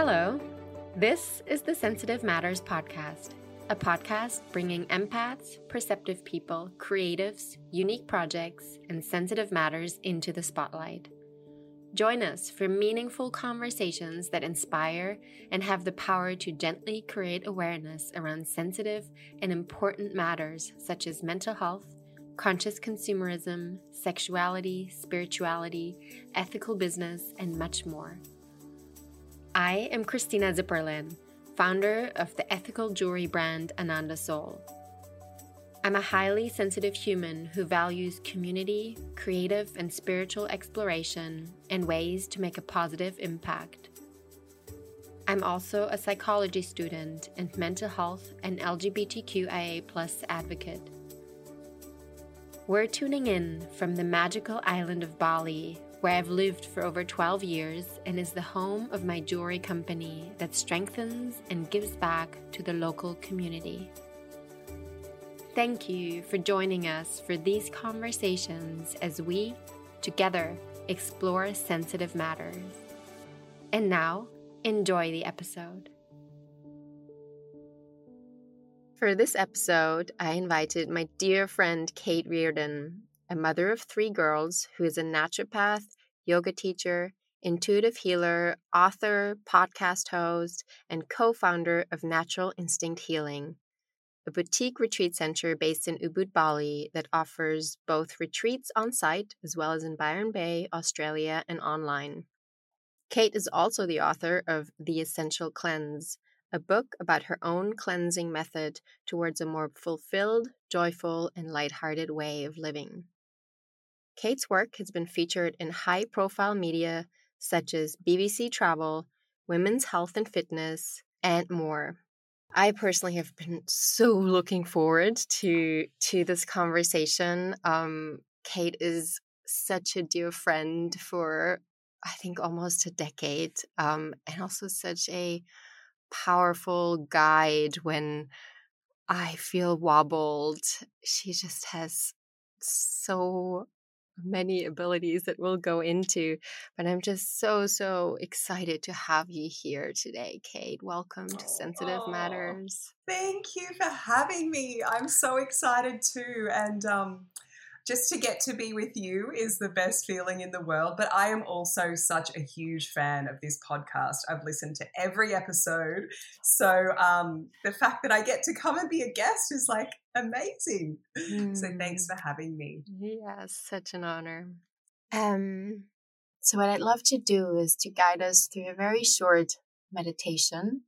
Hello. This is the Sensitive Matters Podcast, a podcast bringing empaths, perceptive people, creatives, unique projects, and sensitive matters into the spotlight. Join us for meaningful conversations that inspire and have the power to gently create awareness around sensitive and important matters such as mental health, conscious consumerism, sexuality, spirituality, ethical business, and much more. I am Christina Zipperlin, founder of the ethical jewelry brand Ananda Soul. I'm a highly sensitive human who values community, creative, and spiritual exploration and ways to make a positive impact. I'm also a psychology student and mental health and LGBTQIA advocate. We're tuning in from the magical island of Bali, where I've lived for over 12 years and is the home of my jewelry company that strengthens and gives back to the local community. Thank you for joining us for these conversations as we, together, explore sensitive matters. And now, enjoy the episode. For this episode, I invited my dear friend Kate Reardon, a mother of three girls who is a naturopath, yoga teacher, intuitive healer, author, podcast host, and co founder of Natural Instinct Healing, a boutique retreat center based in Ubud, Bali, that offers both retreats on site as well as in Byron Bay, Australia, and online. Kate is also the author of The Essential Cleanse, a book about her own cleansing method towards a more fulfilled, joyful, and lighthearted way of living. Kate's work has been featured in high profile media such as BBC Travel, Women's Health and Fitness, and more. I personally have been so looking forward to to this conversation. Um, Kate is such a dear friend for I think almost a decade, um, and also such a powerful guide when I feel wobbled. She just has so many abilities that we'll go into. But I'm just so, so excited to have you here today, Kate. Welcome to Sensitive oh, Matters. Thank you for having me. I'm so excited too. And um, just to get to be with you is the best feeling in the world. But I am also such a huge fan of this podcast. I've listened to every episode. So um, the fact that I get to come and be a guest is like amazing. Mm. So thanks mm. for having me. Yes, such an honor. Um, so, what I'd love to do is to guide us through a very short meditation,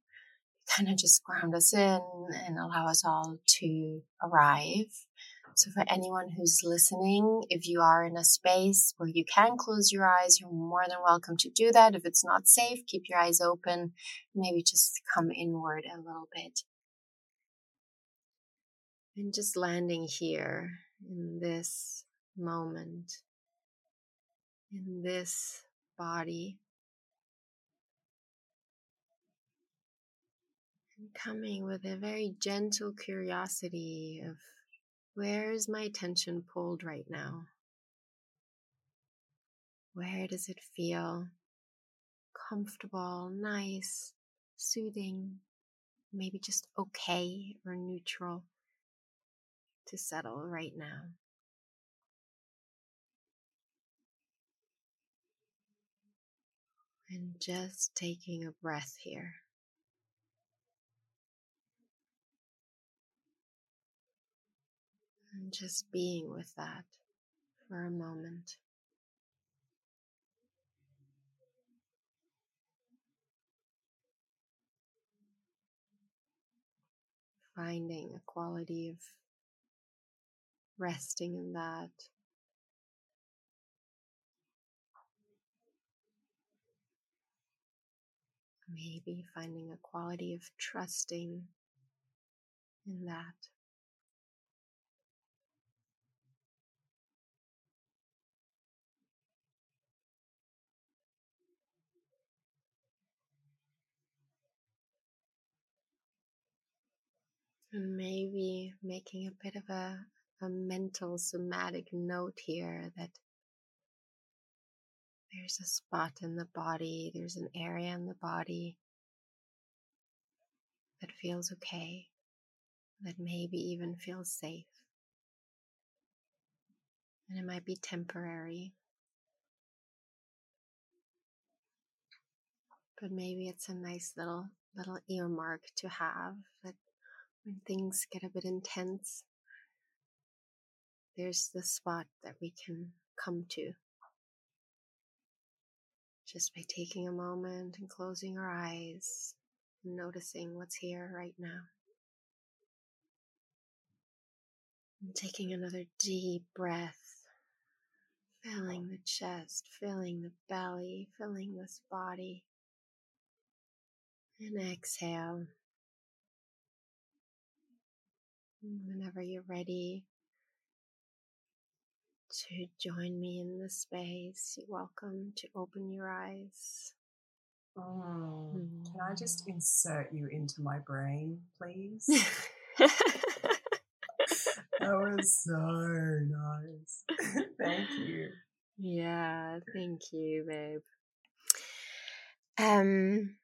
kind of just ground us in and allow us all to arrive so, for anyone who's listening, if you are in a space where you can close your eyes, you're more than welcome to do that. If it's not safe, keep your eyes open. Maybe just come inward a little bit. And just landing here in this moment, in this body. And coming with a very gentle curiosity of where is my attention pulled right now? Where does it feel comfortable, nice, soothing, maybe just okay or neutral to settle right now? And just taking a breath here. And just being with that for a moment. Finding a quality of resting in that. Maybe finding a quality of trusting in that. And maybe making a bit of a, a mental somatic note here that there's a spot in the body, there's an area in the body that feels okay, that maybe even feels safe. And it might be temporary. But maybe it's a nice little little earmark to have that when things get a bit intense, there's the spot that we can come to. Just by taking a moment and closing our eyes and noticing what's here right now. And taking another deep breath, filling the chest, filling the belly, filling this body. And exhale. Whenever you're ready to join me in this space, you're welcome to open your eyes. Oh, Can I just mm. insert you into my brain, please? that was so nice. thank you. Yeah, thank you, babe. Um,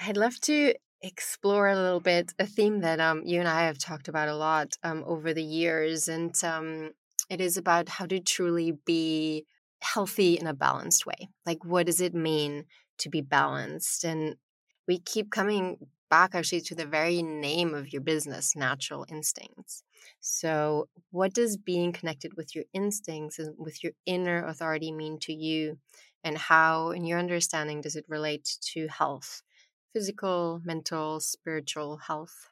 I'd love to explore a little bit a theme that um you and I have talked about a lot um over the years, and um it is about how to truly be healthy in a balanced way. Like, what does it mean to be balanced? And we keep coming back actually to the very name of your business, Natural Instincts. So, what does being connected with your instincts and with your inner authority mean to you? And how, in your understanding, does it relate to health, physical, mental, spiritual health?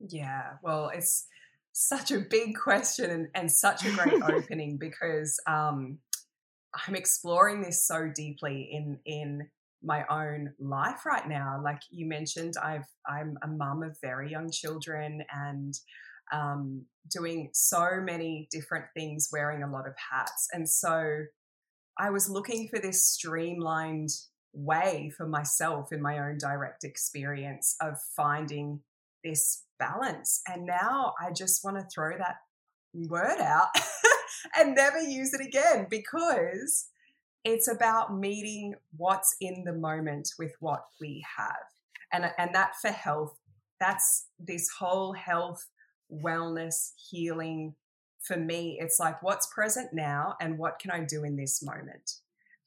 Yeah, well, it's such a big question and, and such a great opening because um, I'm exploring this so deeply in in my own life right now. Like you mentioned, I've I'm a mum of very young children and um, doing so many different things, wearing a lot of hats. And so I was looking for this streamlined way for myself in my own direct experience of finding this balance. And now I just want to throw that word out and never use it again because it's about meeting what's in the moment with what we have. And, and that for health, that's this whole health wellness, healing. For me, it's like what's present now and what can I do in this moment?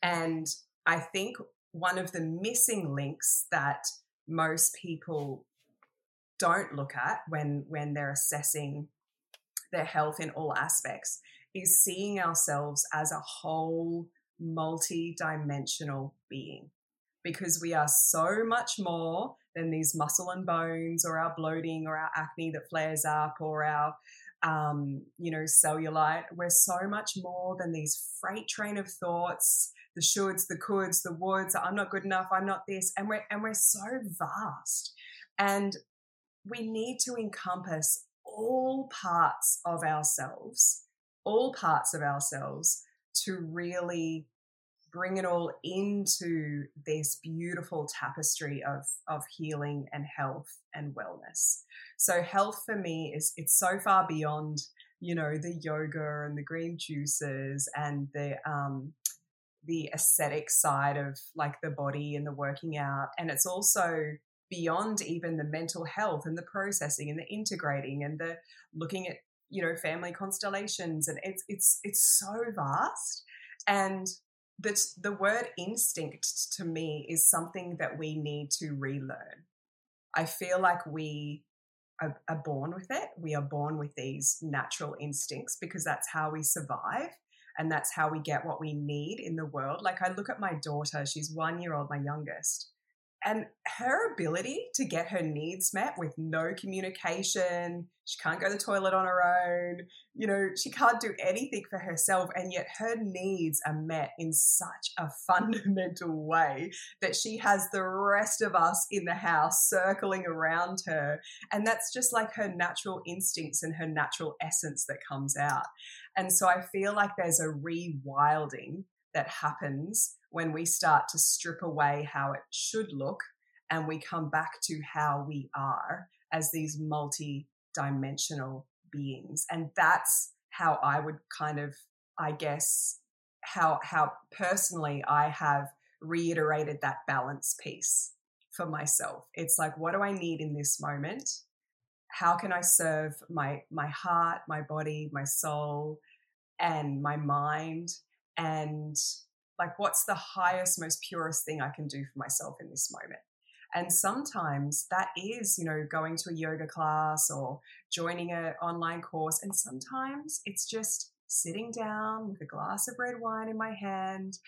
And I think one of the missing links that most people don't look at when when they're assessing their health in all aspects is seeing ourselves as a whole multi-dimensional being. Because we are so much more than these muscle and bones or our bloating or our acne that flares up or our um, you know cellulite. We're so much more than these freight train of thoughts the shoulds the coulds the woulds i'm not good enough i'm not this and we're and we're so vast and we need to encompass all parts of ourselves all parts of ourselves to really bring it all into this beautiful tapestry of of healing and health and wellness. So health for me is it's so far beyond you know the yoga and the green juices and the um the aesthetic side of like the body and the working out and it's also beyond even the mental health and the processing and the integrating and the looking at you know family constellations and it's it's it's so vast and the, the word instinct to me is something that we need to relearn. I feel like we are, born with it. We are born with these natural instincts because that's how we survive and that's how we get what we need in the world. Like I look at my daughter, she's one year old, my youngest, and her ability to get her needs met with no communication, she can't go to the toilet on her own, you know, she can't do anything for herself. And yet her needs are met in such a fundamental way that she has the rest of us in the house circling around her. And that's just like her natural instincts and her natural essence that comes out. And so I feel like there's a rewilding that happens when we start to strip away how it should look and we come back to how we are as these multi dimensional beings. And that's how I would kind of, I guess, how how personally I have reiterated that balance piece for myself. It's like, what do I need in this moment? How can I serve my my heart, my body, my soul, and my mind? And like, what's the highest, most purest thing I can do for myself in this moment? And sometimes that is, you know, going to a yoga class or joining an online course. And sometimes it's just sitting down with a glass of red wine in my hand,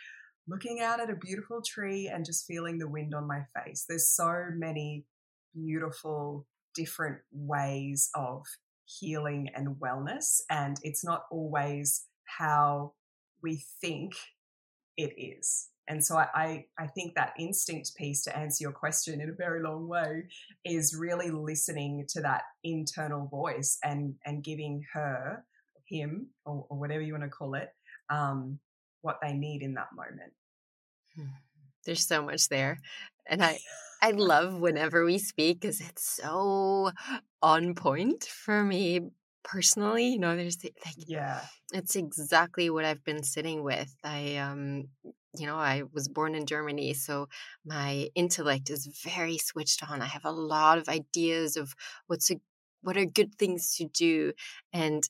looking out at a beautiful tree and just feeling the wind on my face. There's so many beautiful, different ways of healing and wellness. And it's not always how we think it is. And so I, I think that instinct piece to answer your question in a very long way is really listening to that internal voice and and giving her, him, or, or whatever you want to call it, um, what they need in that moment. Hmm. There's so much there. And I I love whenever we speak because it's so on point for me personally. You know, there's the, like yeah, it's exactly what I've been sitting with. I um you know, I was born in Germany, so my intellect is very switched on. I have a lot of ideas of what's a what are good things to do and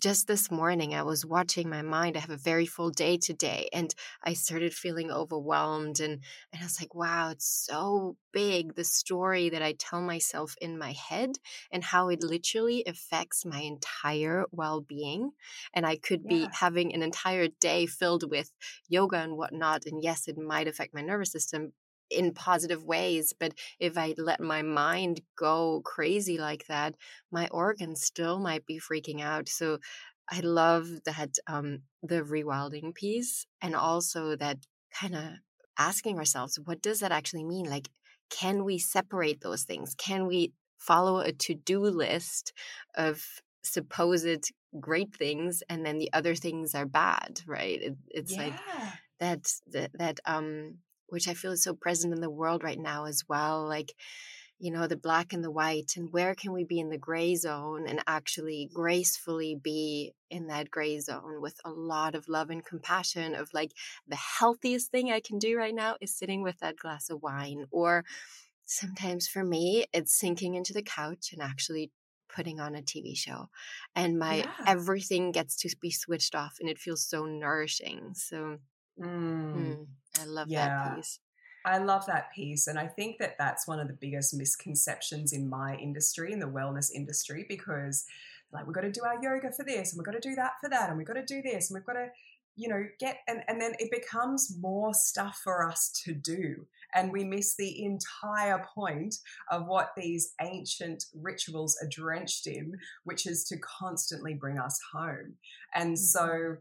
just this morning i was watching my mind i have a very full day today and i started feeling overwhelmed and and i was like wow it's so big the story that i tell myself in my head and how it literally affects my entire well-being and i could yeah. be having an entire day filled with yoga and whatnot and yes it might affect my nervous system in positive ways. But if I let my mind go crazy like that, my organs still might be freaking out. So I love that um, the rewilding piece and also that kind of asking ourselves, what does that actually mean? Like, can we separate those things? Can we follow a to do list of supposed great things and then the other things are bad, right? It, it's yeah. like that, that, that, um, which I feel is so present in the world right now as well. Like, you know, the black and the white, and where can we be in the gray zone and actually gracefully be in that gray zone with a lot of love and compassion of like the healthiest thing I can do right now is sitting with that glass of wine. Or sometimes for me, it's sinking into the couch and actually putting on a TV show. And my yeah. everything gets to be switched off and it feels so nourishing. So, mm. Mm. I love yeah. that piece. I love that piece. And I think that that's one of the biggest misconceptions in my industry, in the wellness industry, because like, we've got to do our yoga for this and we've got to do that for that and we've got to do this and we've got to, you know, get, and, and then it becomes more stuff for us to do. And we miss the entire point of what these ancient rituals are drenched in, which is to constantly bring us home. And mm-hmm. so,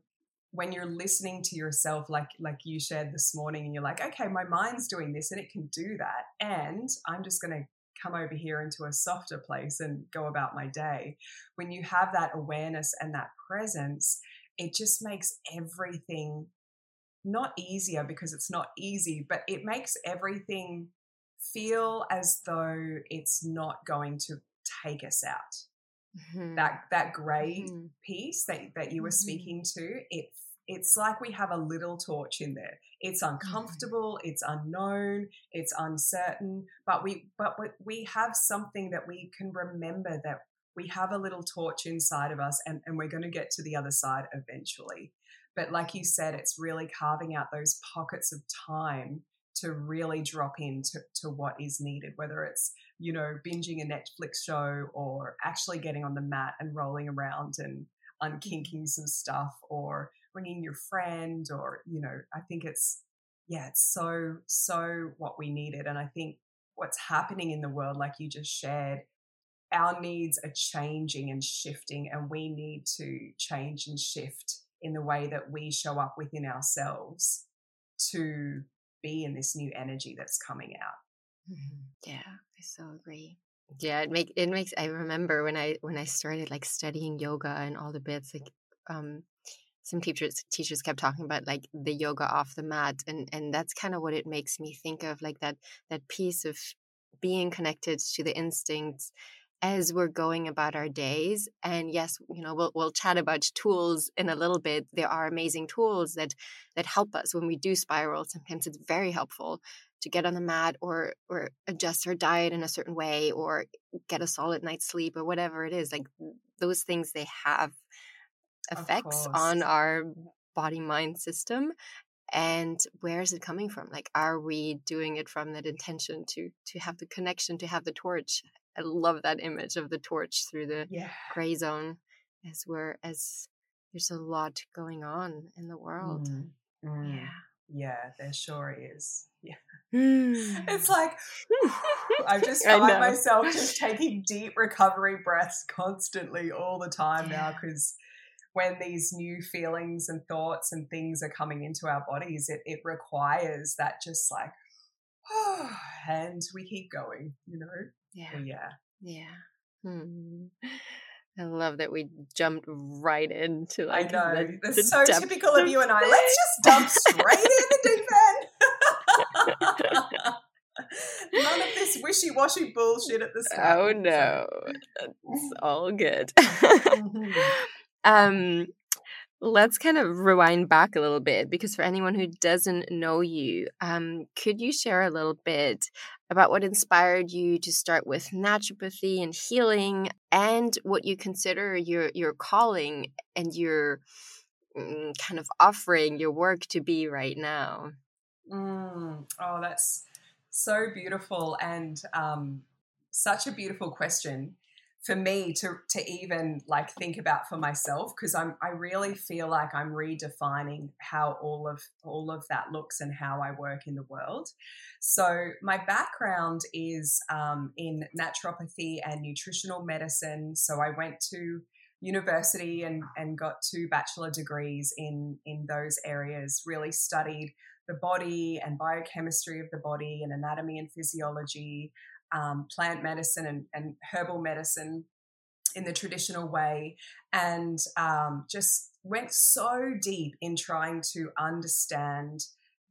when you're listening to yourself like like you shared this morning and you're like okay my mind's doing this and it can do that and i'm just going to come over here into a softer place and go about my day. When you have that awareness and that presence it just makes everything not easier because it's not easy but it makes everything feel as though it's not going to take us out Mm-hmm. that that gray mm-hmm. piece that, that you were mm-hmm. speaking to it it's like we have a little torch in there. It's mm-hmm. uncomfortable, it's unknown, it's uncertain, but we but we have something that we can remember that we have a little torch inside of us and, and we're going to get to the other side eventually. But like you said, it's really carving out those pockets of time to really drop into to what is needed, whether it's, you know, binging a Netflix show or actually getting on the mat and rolling around and mm-hmm. unkinking some stuff or bringing your friend or you know i think it's yeah it's so so what we needed and i think what's happening in the world like you just shared our needs are changing and shifting and we need to change and shift in the way that we show up within ourselves to be in this new energy that's coming out mm-hmm. yeah i so agree. Yeah it make it makes i remember when i when i started like studying yoga and all the bits like um some teachers teachers kept talking about like the yoga off the mat and and that's kind of what it makes me think of like that that piece of being connected to the instincts as we're going about our days. And yes you know we'll, we'll chat about tools in a little bit. There are amazing tools that that help us when we do spiral. Sometimes it's very helpful to get on the mat or or adjust her diet in a certain way or get a solid night's sleep or whatever it is like those things they have effects on our body mind system and where is it coming from? Like are we doing it from that intention to to have the connection to have the torch? I love that image of the torch through the yeah. gray zone as we're as there's a lot going on in the world. Mm, mm. yeah Yeah, there sure is. Yeah. Mm. It's like I just find myself just taking deep recovery breaths constantly all the time now because when these new feelings and thoughts and things are coming into our bodies, it, it requires that just like, and we keep going, you know? yeah So yeah. yeah Hmm. I love that we jumped right into like I know. the- That's the so depth typical of you and I. Let's just dump straight in the deep end. None of this wishy washy bullshit at the start. Oh no, it's all good. Mhm. um, let's kind of rewind back a little bit because for anyone who doesn't know you, um, could you share a little bit about what inspired you to start with naturopathy and healing, and what you consider your your calling and your mm, kind of offering your work to be right now? Mm. Oh, that's so beautiful and um, such a beautiful question for me to to even like think about for myself because I'm I really feel like I'm redefining how all of all of that looks and how I work in the world. So my background is um, in naturopathy and nutritional medicine. So I went to university and and got two bachelor degrees in in those areas. Really studied the body and biochemistry of the body and anatomy and physiology, um, plant medicine and, and herbal medicine in the traditional way, and um, just went so deep in trying to understand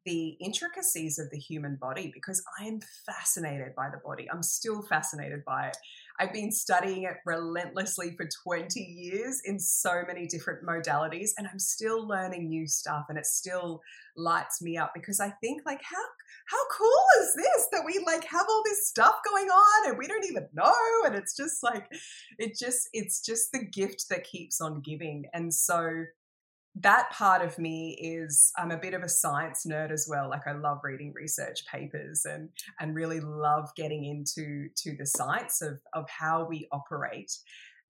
the intricacies of the human body because I am fascinated by the body. I'm still fascinated by it. I've been studying it relentlessly for 20 years in so many different modalities, and I'm still learning new stuff, and it still lights me up because I think like how how cool is this that we like have all this stuff going on and we don't even know? And it's just like it just it's just the gift that keeps on giving. And so that part of me is I'm a bit of a science nerd as well. Like I love reading research papers and and really love getting into to the science of of how we operate.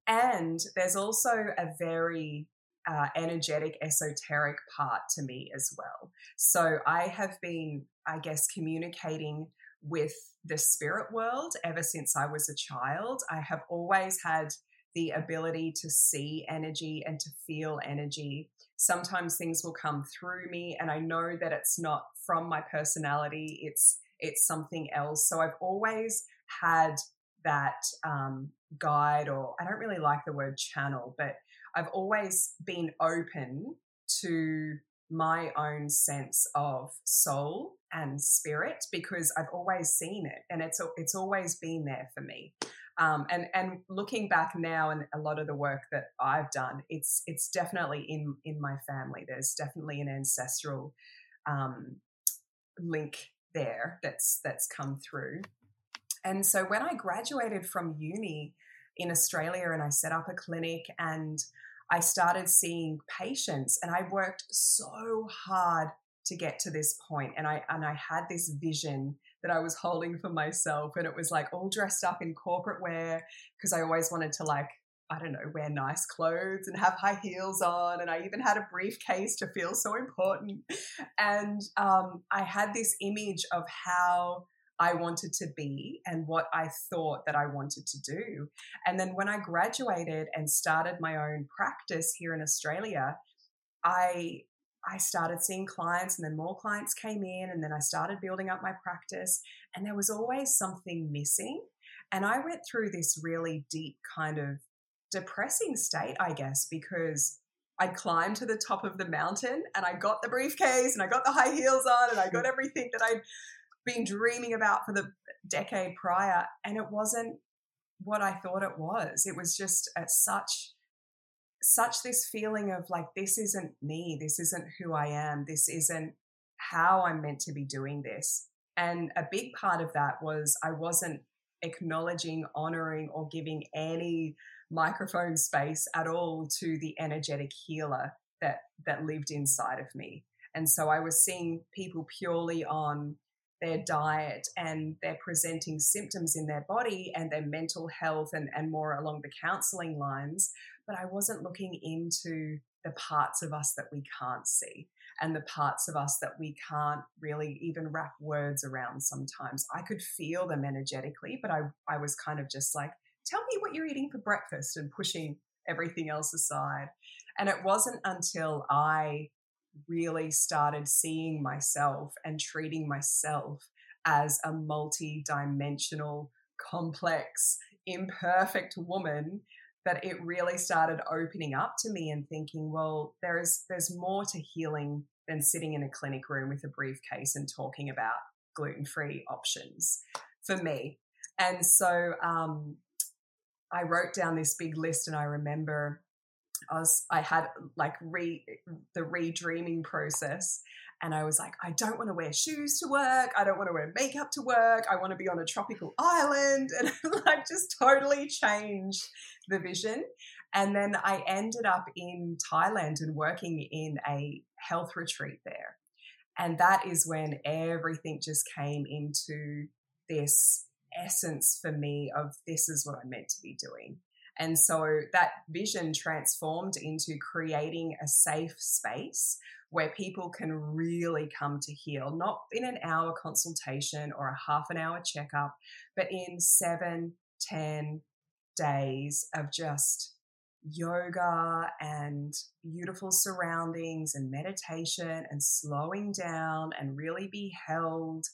And there's also a very uh, energetic, esoteric part to me as well. So I have been, I guess, communicating with the spirit world ever since I was a child. I have always had the ability to see energy and to feel energy. Sometimes things will come through me and i know that it's not from my personality it's it's something else. So i've always had that um, guide or i don't really like the word channel but i've always been open to my own sense of soul and spirit because i've always seen it and it's it's always been there for me um, and and looking back now and a lot of the work that I've done, it's it's definitely in in my family. There's definitely an ancestral um, link there that's that's come through. And so when I graduated from uni in Australia and I set up a clinic and I started seeing patients and I worked so hard to get to this point and I and I had this vision that I was holding for myself. And it was like all dressed up in corporate wear because I always wanted to, like, I don't know, wear nice clothes and have high heels on. And I even had a briefcase to feel so important. And um, I had this image of how I wanted to be and what I thought that I wanted to do. And then when I graduated and started my own practice here in Australia, I I started seeing clients, and then more clients came in, and then I started building up my practice, and there was always something missing. And I went through this really deep kind of depressing state, I guess, because I climbed to the top of the mountain and I got the briefcase and I got the high heels on and I got everything that I'd been dreaming about for the decade prior. And it wasn't what I thought it was. It was just at such such this feeling of like this isn't me this isn't who i am this isn't how i'm meant to be doing this And a big part of that was I wasn't acknowledging, honoring, or giving any microphone space at all to the energetic healer that that lived inside of me. And so I was seeing people purely on their diet and they're presenting symptoms in their body and their mental health and, and more along the counseling lines. But I wasn't looking into the parts of us that we can't see and the parts of us that we can't really even wrap words around sometimes. I could feel them energetically, but I, I was kind of just like, tell me what you're eating for breakfast and pushing everything else aside. And it wasn't until I really started seeing myself and treating myself as a multi dimensional, complex, imperfect woman that it really started opening up to me and thinking, well, there's there's more to healing than sitting in a clinic room with a briefcase and talking about gluten-free options for me. And so um, I wrote down this big list, and I remember I was I had like re the redreaming process and I was like I don't want to wear shoes to work. I don't want to wear makeup to work. I want to be on a tropical island. And like just totally change the vision. And then I ended up in Thailand and working in a health retreat there. And that is when everything just came into this essence for me of this is what I'm meant to be doing and so that vision transformed into creating a safe space where people can really come to heal, not in an hour consultation or a half an hour checkup, but in seven, ten days of just yoga and beautiful surroundings and meditation and slowing down and really be held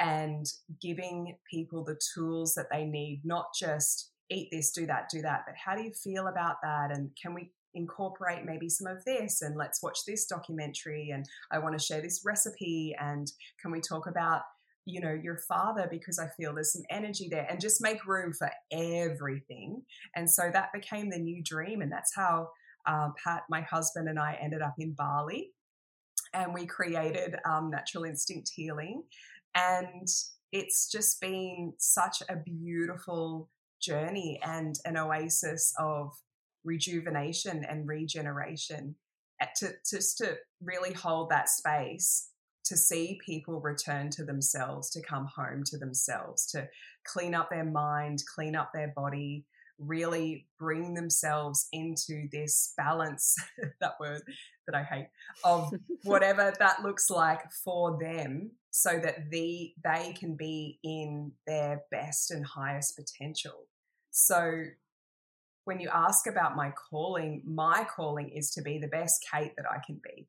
and giving people the tools that they need, not just eat this, do that, do that. But how do you feel about that? And can we incorporate maybe some of this? And let's watch this documentary. And I want to share this recipe. And can we talk about, you know, your father? Because I feel there's some energy there and just make room for everything. And so that became the new dream. And that's how um, Pat, my husband, and I ended up in Bali. And we created um, Natural Instinct Healing. And it's just been such a beautiful journey and an oasis of rejuvenation and regeneration eh, to just to really hold that space to see people return to themselves to come home to themselves to clean up their mind clean up their body really bring themselves into this balance that word that i hate of whatever that looks like for them so that the they can be in their best and highest potential so when you ask about my calling, my calling is to be the best Kate that I can be.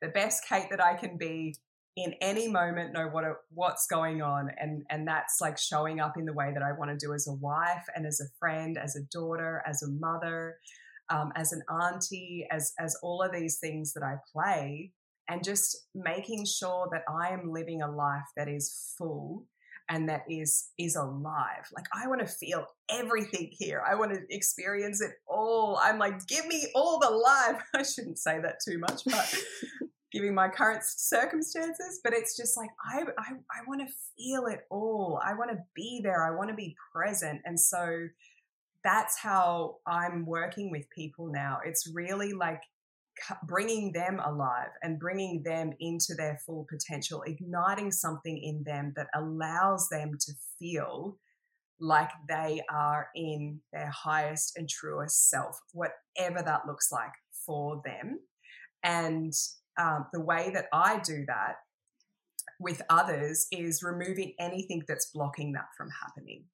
The best Kate that I can be in any moment, know what what's going on, and and that's like showing up in the way that I want to do as a wife and as a friend, as a daughter, as a mother, um, as an auntie, as as all of these things that I play, and just making sure that I am living a life that is full and that is is alive. Like i want to feel everything here. I want to experience it all. I'm like give me all the life. I shouldn't say that too much but giving my current circumstances but it's just like i i, I want to feel it all. I want to be there. I want to be present. And so that's how i'm working with people now. It's really like bringing them alive and bringing them into their full potential, igniting something in them that allows them to feel like they are in their highest and truest self, whatever that looks like for them. And um, the way that I do that with others is removing anything that's blocking that from happening.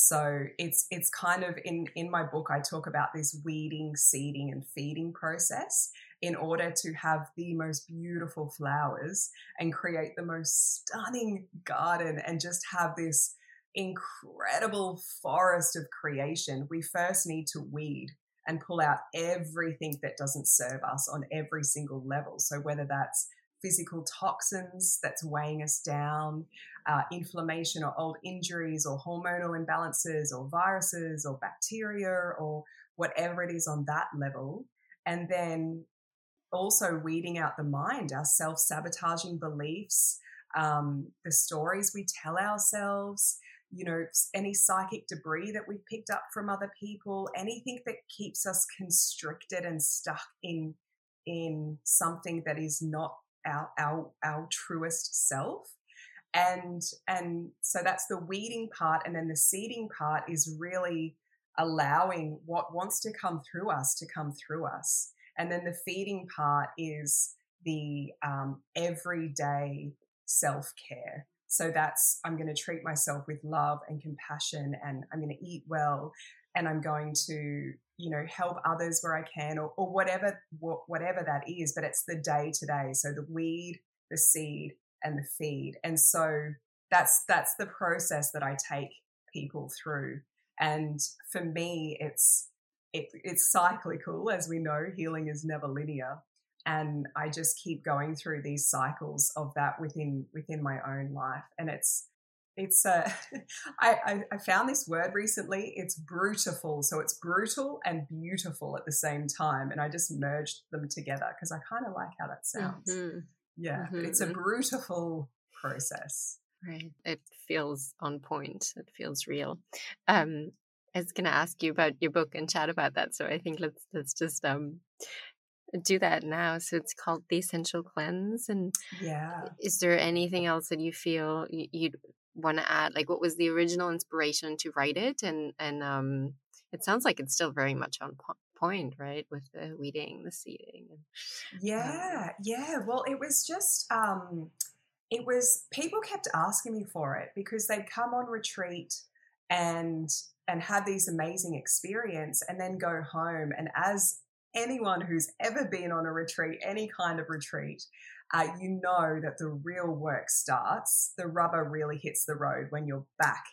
So it's it's kind of in in my book I talk about this weeding, seeding and feeding process in order to have the most beautiful flowers and create the most stunning garden and just have this incredible forest of creation. We first need to weed and pull out everything that doesn't serve us on every single level. So whether that's physical toxins that's weighing us down, uh, inflammation or old injuries or hormonal imbalances or viruses or bacteria or whatever it is on that level. And then also weeding out the mind, our self sabotaging beliefs, um, the stories we tell ourselves, you know, any psychic debris that we've picked up from other people, anything that keeps us constricted and stuck in in something that is not our our our truest self. And and so that's the weeding part, and then the seeding part is really allowing what wants to come through us to come through us. And then the feeding part is the um, everyday self care. So that's, I'm going to treat myself with love and compassion, and I'm going to eat well, and I'm going to, you know, help others where I can, or, or whatever, whatever that is. But it's the day to day. So the weed, the seed, and the feed. And so that's that's the process that I take people through. And for me, it's it, it's cyclical, as we know. Healing is never linear, and I just keep going through these cycles of that within within my own life. And it's it's uh, I, I found this word recently. It's brutiful, so it's brutal and beautiful at the same time, and I just merged them together because I kind of like how that sounds. Mm-hmm. Yeah, mm-hmm. it's a mm-hmm. process. Right. It feels on point. It feels real. Um, I was going to ask you about your book and chat about that, so I think let's let's just um do that now. So it's called The Essential Cleanse, and yeah, is there anything else that you feel you'd want to add? Like, what was the original inspiration to write it? And and um, it sounds like it's still very much on point, right, with the weeding, the seeding. Yeah, um, yeah. Well, it was just um it was people kept asking me for it because they'd come on retreat and and have these amazing experience and then go home and as anyone who's ever been on a retreat any kind of retreat uh, you know that the real work starts the rubber really hits the road when you're back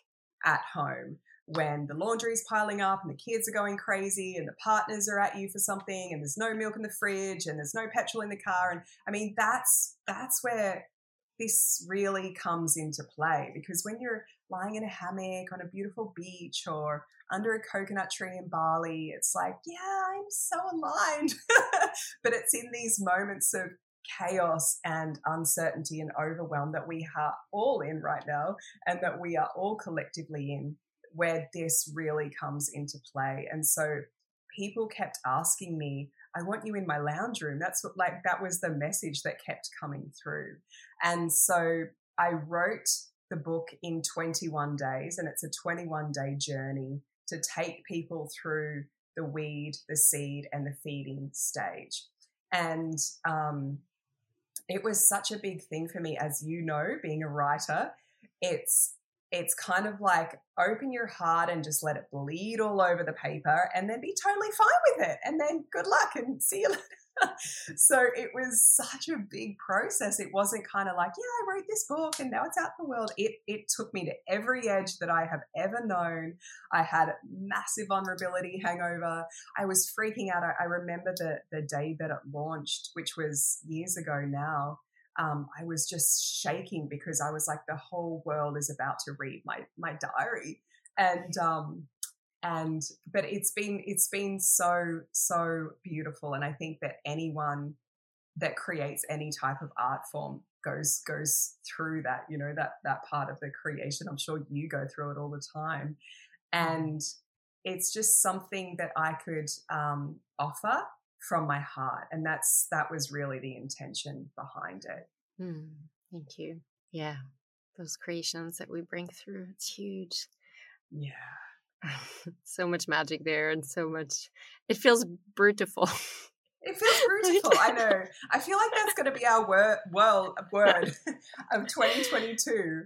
at home when the laundry is piling up and the kids are going crazy and the partners are at you for something and there's no milk in the fridge and there's no petrol in the car and i mean that's that's where this really comes into play because when you're lying in a hammock on a beautiful beach or under a coconut tree in Bali, it's like, yeah, I'm so aligned. but it's in these moments of chaos and uncertainty and overwhelm that we are all in right now and that we are all collectively in where this really comes into play. And so people kept asking me, I want you in my lounge room. That's what, like, that was the message that kept coming through. And so I wrote the book in 21 days, and it's a 21 day journey to take people through the weed, the seed, and the feeding stage. And um, it was such a big thing for me, as you know, being a writer. It's it's kind of like open your heart and just let it bleed all over the paper and then be totally fine with it. And then good luck and see you later. so it was such a big process. It wasn't kind of like, yeah, I wrote this book and now it's out in the world. It it took me to every edge that I have ever known. I had massive vulnerability hangover. I was freaking out. I, I remember the the day that it launched, which was years ago now um, I was just shaking because I was like, the whole world is about to read my my diary, and um, and but it's been it's been so so beautiful, and I think that anyone that creates any type of art form goes goes through that you know that that part of the creation. I'm sure you go through it all the time. Mm-hmm. and it's just something that i could um, offer from my heart and that's that was really the intention behind it. Mm, thank you. Yeah those creations that we bring through it's huge. Yeah. So much magic there and so much it feels beautiful it feels beautiful i know. I feel like that's going to be our word world word of 2022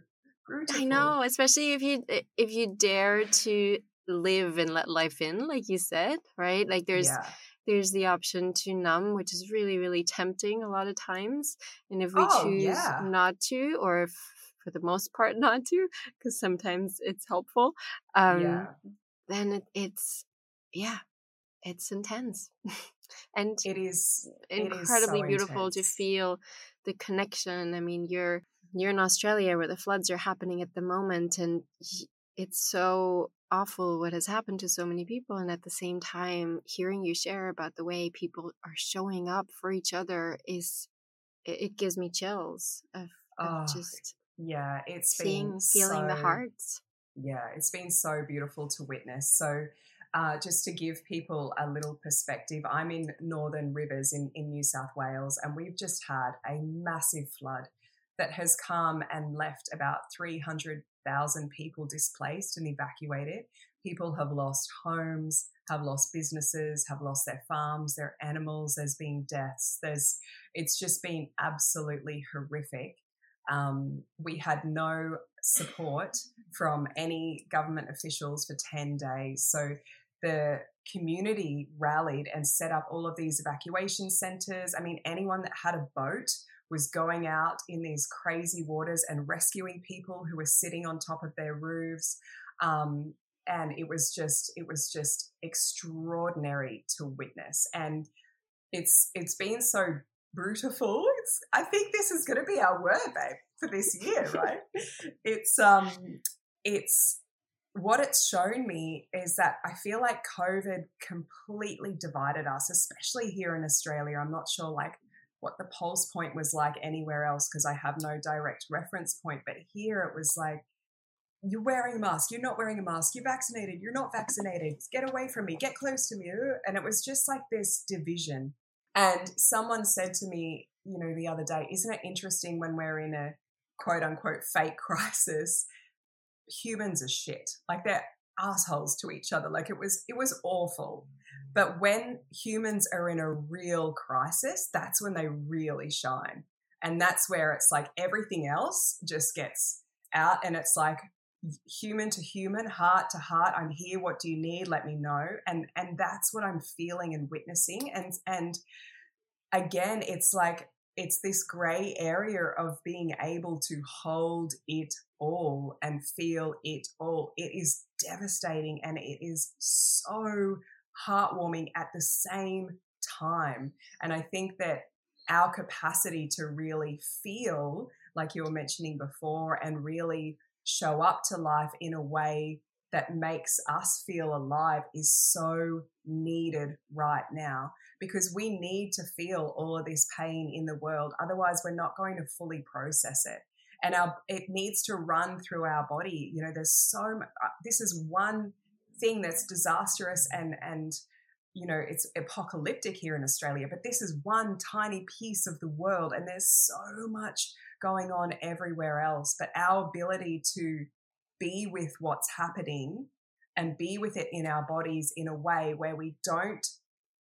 I know, especially if you if you dare to live and let life in, like you said, right? Like there's yeah there's the option to numb, which is really, really tempting a lot of times. And if we oh, choose yeah. not to, or if for the most part not to, because sometimes it's helpful, um, yeah. then it, it's, yeah, it's intense. and it is incredibly it is so beautiful intense. to feel the connection. I mean, you're you're in Australia where the floods are happening at the moment, and it's so awful what has happened to so many people and at the same time hearing you share about the way people are showing up for each other is it, it gives me chills of oh, just yeah, it's seeing, been feeling so, the hearts. Yeah, it's been so beautiful to witness. So, uh, just to give people a little perspective, I'm in Northern Rivers in, in New South Wales, and we've just had a massive flood that has come and left about 300,000 people displaced and evacuated. People have lost homes, have lost businesses, have lost their farms, their animals. There's been deaths. There's, it's just been absolutely horrific. Um, we had no support from any government officials for 10 days. So the community rallied and set up all of these evacuation centers. I mean, anyone that had a boat was going out in these crazy waters and rescuing people who were sitting on top of their roofs. Um, and it was just, it was just extraordinary to witness. And it's, it's been so beautiful. It's, I think this is going to be our word, babe, for this year, right? it's, um, it's, what it's shown me is that I feel like COVID completely divided us, especially here in Australia. I'm not sure like what the pulse point was like anywhere else because I have no direct reference point, but here it was like, you're wearing a mask, you're not wearing a mask, you're vaccinated, you're not vaccinated, get away from me, get close to me. And it was just like this division. And someone said to me, you know, the other day, isn't it interesting when we're in a quote unquote fake crisis humans are shit. Like they're assholes to each other. Like it was, it was awful. But when humans are in a real crisis, that's when they really shine. And that's where it's like everything else just gets out and it's like human to human, heart to heart. I'm here. What do you need? Let me know. And, and that's what I'm feeling and witnessing. And, and again, it's like, it's this gray area of being able to hold it all and feel it all. It is devastating and it is so heartwarming at the same time. And I think that our capacity to really feel, like you were mentioning before, and really show up to life in a way that makes us feel alive is so needed right now because we need to feel all of this pain in the world. Otherwise, we're not going to fully process it. And our it needs to run through our body. You know there's so much, this is one thing that's disastrous and and you know it's apocalyptic here in australia but this is one tiny piece of the world and there's so much going on everywhere else. But our ability to be with what's happening and be with it in our bodies in a way where we don't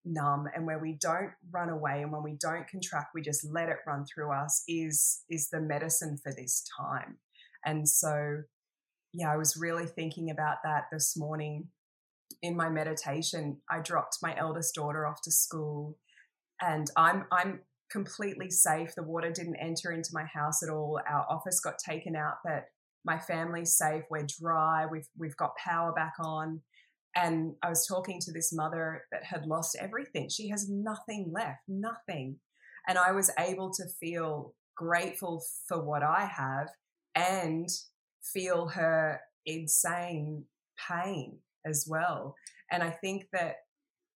numb and where we don't run away. And when we don't contract we just let it run through us is is the medicine for this time. And so yeah i was really thinking about that this morning in my meditation. I dropped my eldest daughter off to school and i'm i'm completely safe. The water didn't enter into my house at all. Our office got taken out but my family's safe we're dry we've we've got power back on and I was talking to this mother that had lost everything. She has nothing left, nothing. And I was able to feel grateful for what I have and feel her insane pain as well. And I think that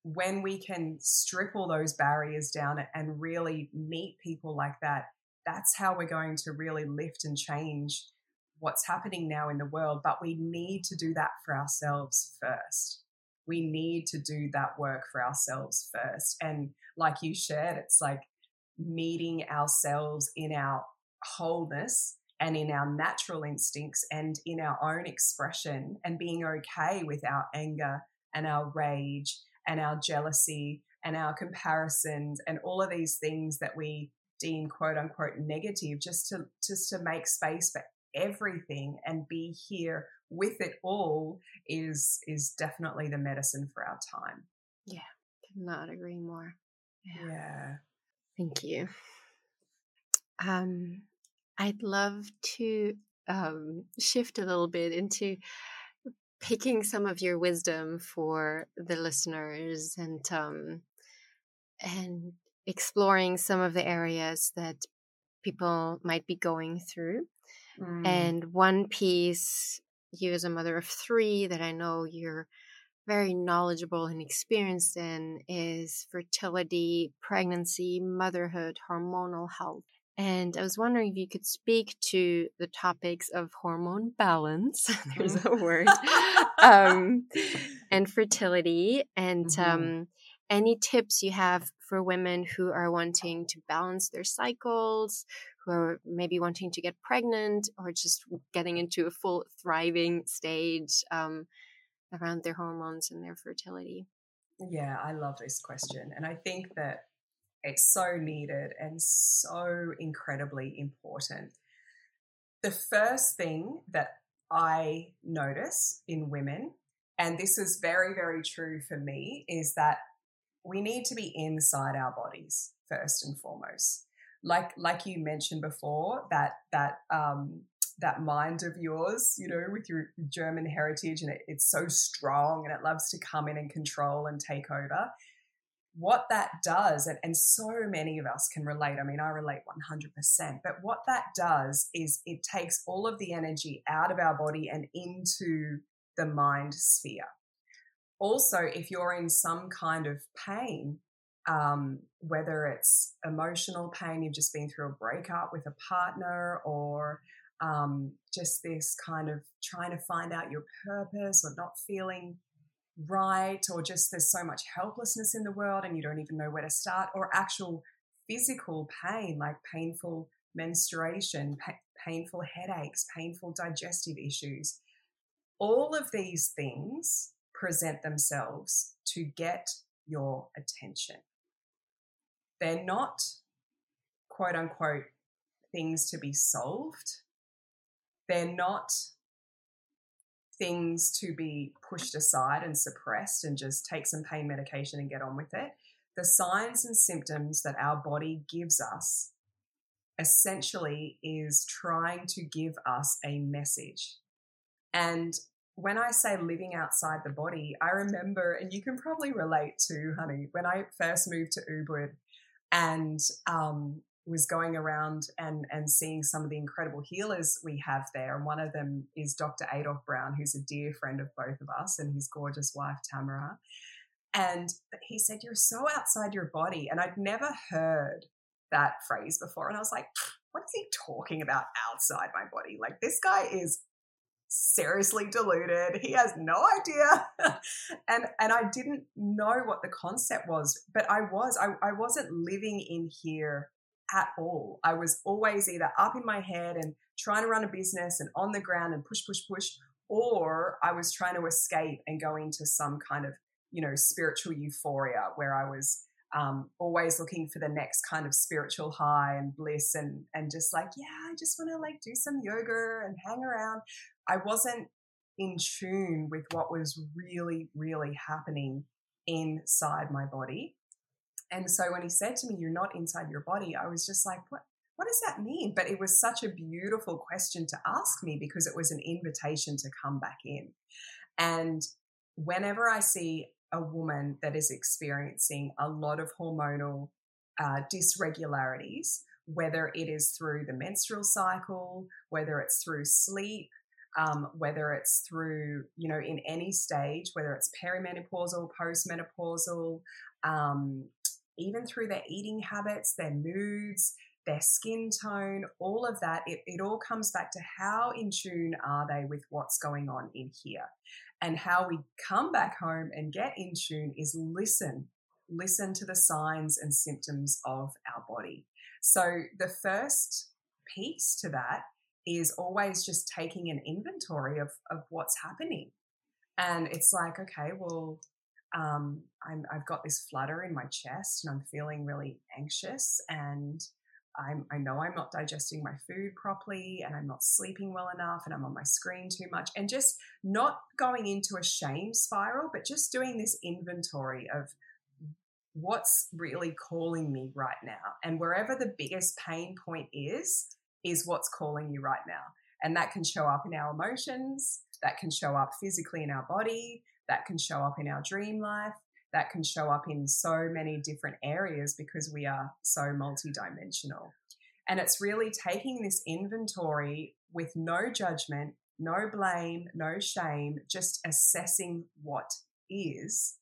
when we can strip all those barriers down and really meet people like that, that's how we're going to really lift and change what's happening now in the world, but we need to do that for ourselves first. We need to do that work for ourselves first. And like you shared, it's like meeting ourselves in our wholeness and in our natural instincts and in our own expression and being okay with our anger and our rage and our jealousy and our comparisons and all of these things that we deem quote unquote negative just to just to make space for everything and be here with it all is is definitely the medicine for our time. Yeah, cannot agree more. Yeah. yeah. Thank you. Um, I'd love to um, shift a little bit into picking some of your wisdom for the listeners and um, and exploring some of the areas that people might be going through. Mm. And one piece, you as a mother of three, that I know you're very knowledgeable and experienced in is fertility, pregnancy, motherhood, hormonal health. And I was wondering if you could speak to the topics of hormone balance, there's mm-hmm. a word, um, and fertility, and mm-hmm. um, any tips you have for women who are wanting to balance their cycles, who are maybe wanting to get pregnant, or just getting into a full thriving stage um, around their hormones and their fertility. Yeah, I love this question. And I think that it's so needed and so incredibly important. The first thing that I notice in women, and this is very, very true for me, is that we need to be inside our bodies first and foremost. Like like you mentioned before, that that um, that mind of yours, you know, with your German heritage, and it, it's so strong and it loves to come in and control and take over what that does, and, and so many of us can relate. I mean, I relate 100%, but what that does is it takes all of the energy out of our body and into the mind sphere. Also, if you're in some kind of pain, um, whether it's emotional pain, you've just been through a breakup with a partner, or um, just this kind of trying to find out your purpose or not feeling right or just there's so much helplessness in the world and you don't even know where to start or actual physical pain like painful menstruation pa- painful headaches painful digestive issues. All of these things present themselves to get your attention they're not quote unquote things to be solved they're not things to be pushed aside and suppressed and just take some pain medication and get on with it. The signs and symptoms that our body gives us essentially is trying to give us a message. And when I say living outside the body, I remember, and you can probably relate to, honey, when I first moved to Ubud and um, was going around and and seeing some of the incredible healers we have there. And one of them is Dr. Adolf Brown, who's a dear friend of both of us, and his gorgeous wife Tamara. And he said, You're so outside your body. And I'd never heard that phrase before. And I was like, What is he talking about outside my body? Like, this guy is seriously deluded. He has no idea. and and I didn't know what the concept was, but I was. I, I wasn't living in here at all. I was always either up in my head and trying to run a business and on the ground and push, push, push, or I was trying to escape and go into some kind of, you know, spiritual euphoria where I was um, always looking for the next kind of spiritual high and bliss and and just like, yeah, I just want to like do some yoga and hang around. I wasn't in tune with what was really, really happening inside my body. And so when he said to me, You're not inside your body, I was just like, What? What does that mean? But it was such a beautiful question to ask me because it was an invitation to come back in. And whenever I see a woman that is experiencing a lot of hormonal uh, dysregularities, whether it is through the menstrual cycle, whether it's through sleep, um, whether it's through, you know, in any stage, whether it's perimenopausal, postmenopausal, um, even through their eating habits, their moods, their skin tone, all of that, it, it all comes back to how in tune are they with what's going on in here. And how we come back home and get in tune is listen, listen to the signs and symptoms of our body. So the first piece to that is always just taking an inventory of, of what's happening. And it's like, okay, well, um, I'm, I've got this flutter in my chest and I'm feeling really anxious and I'm, I know I'm not digesting my food properly and I'm not sleeping well enough and I'm on my screen too much and just not going into a shame spiral, but just doing this inventory of what's really calling me right now. And wherever the biggest pain point is, is what's calling you right now. And that can show up in our emotions, that can show up physically in our body, that can show up in our dream life, that can show up in so many different areas because we are so multidimensional. And it's really taking this inventory with no judgment, no blame, no shame, just assessing what is,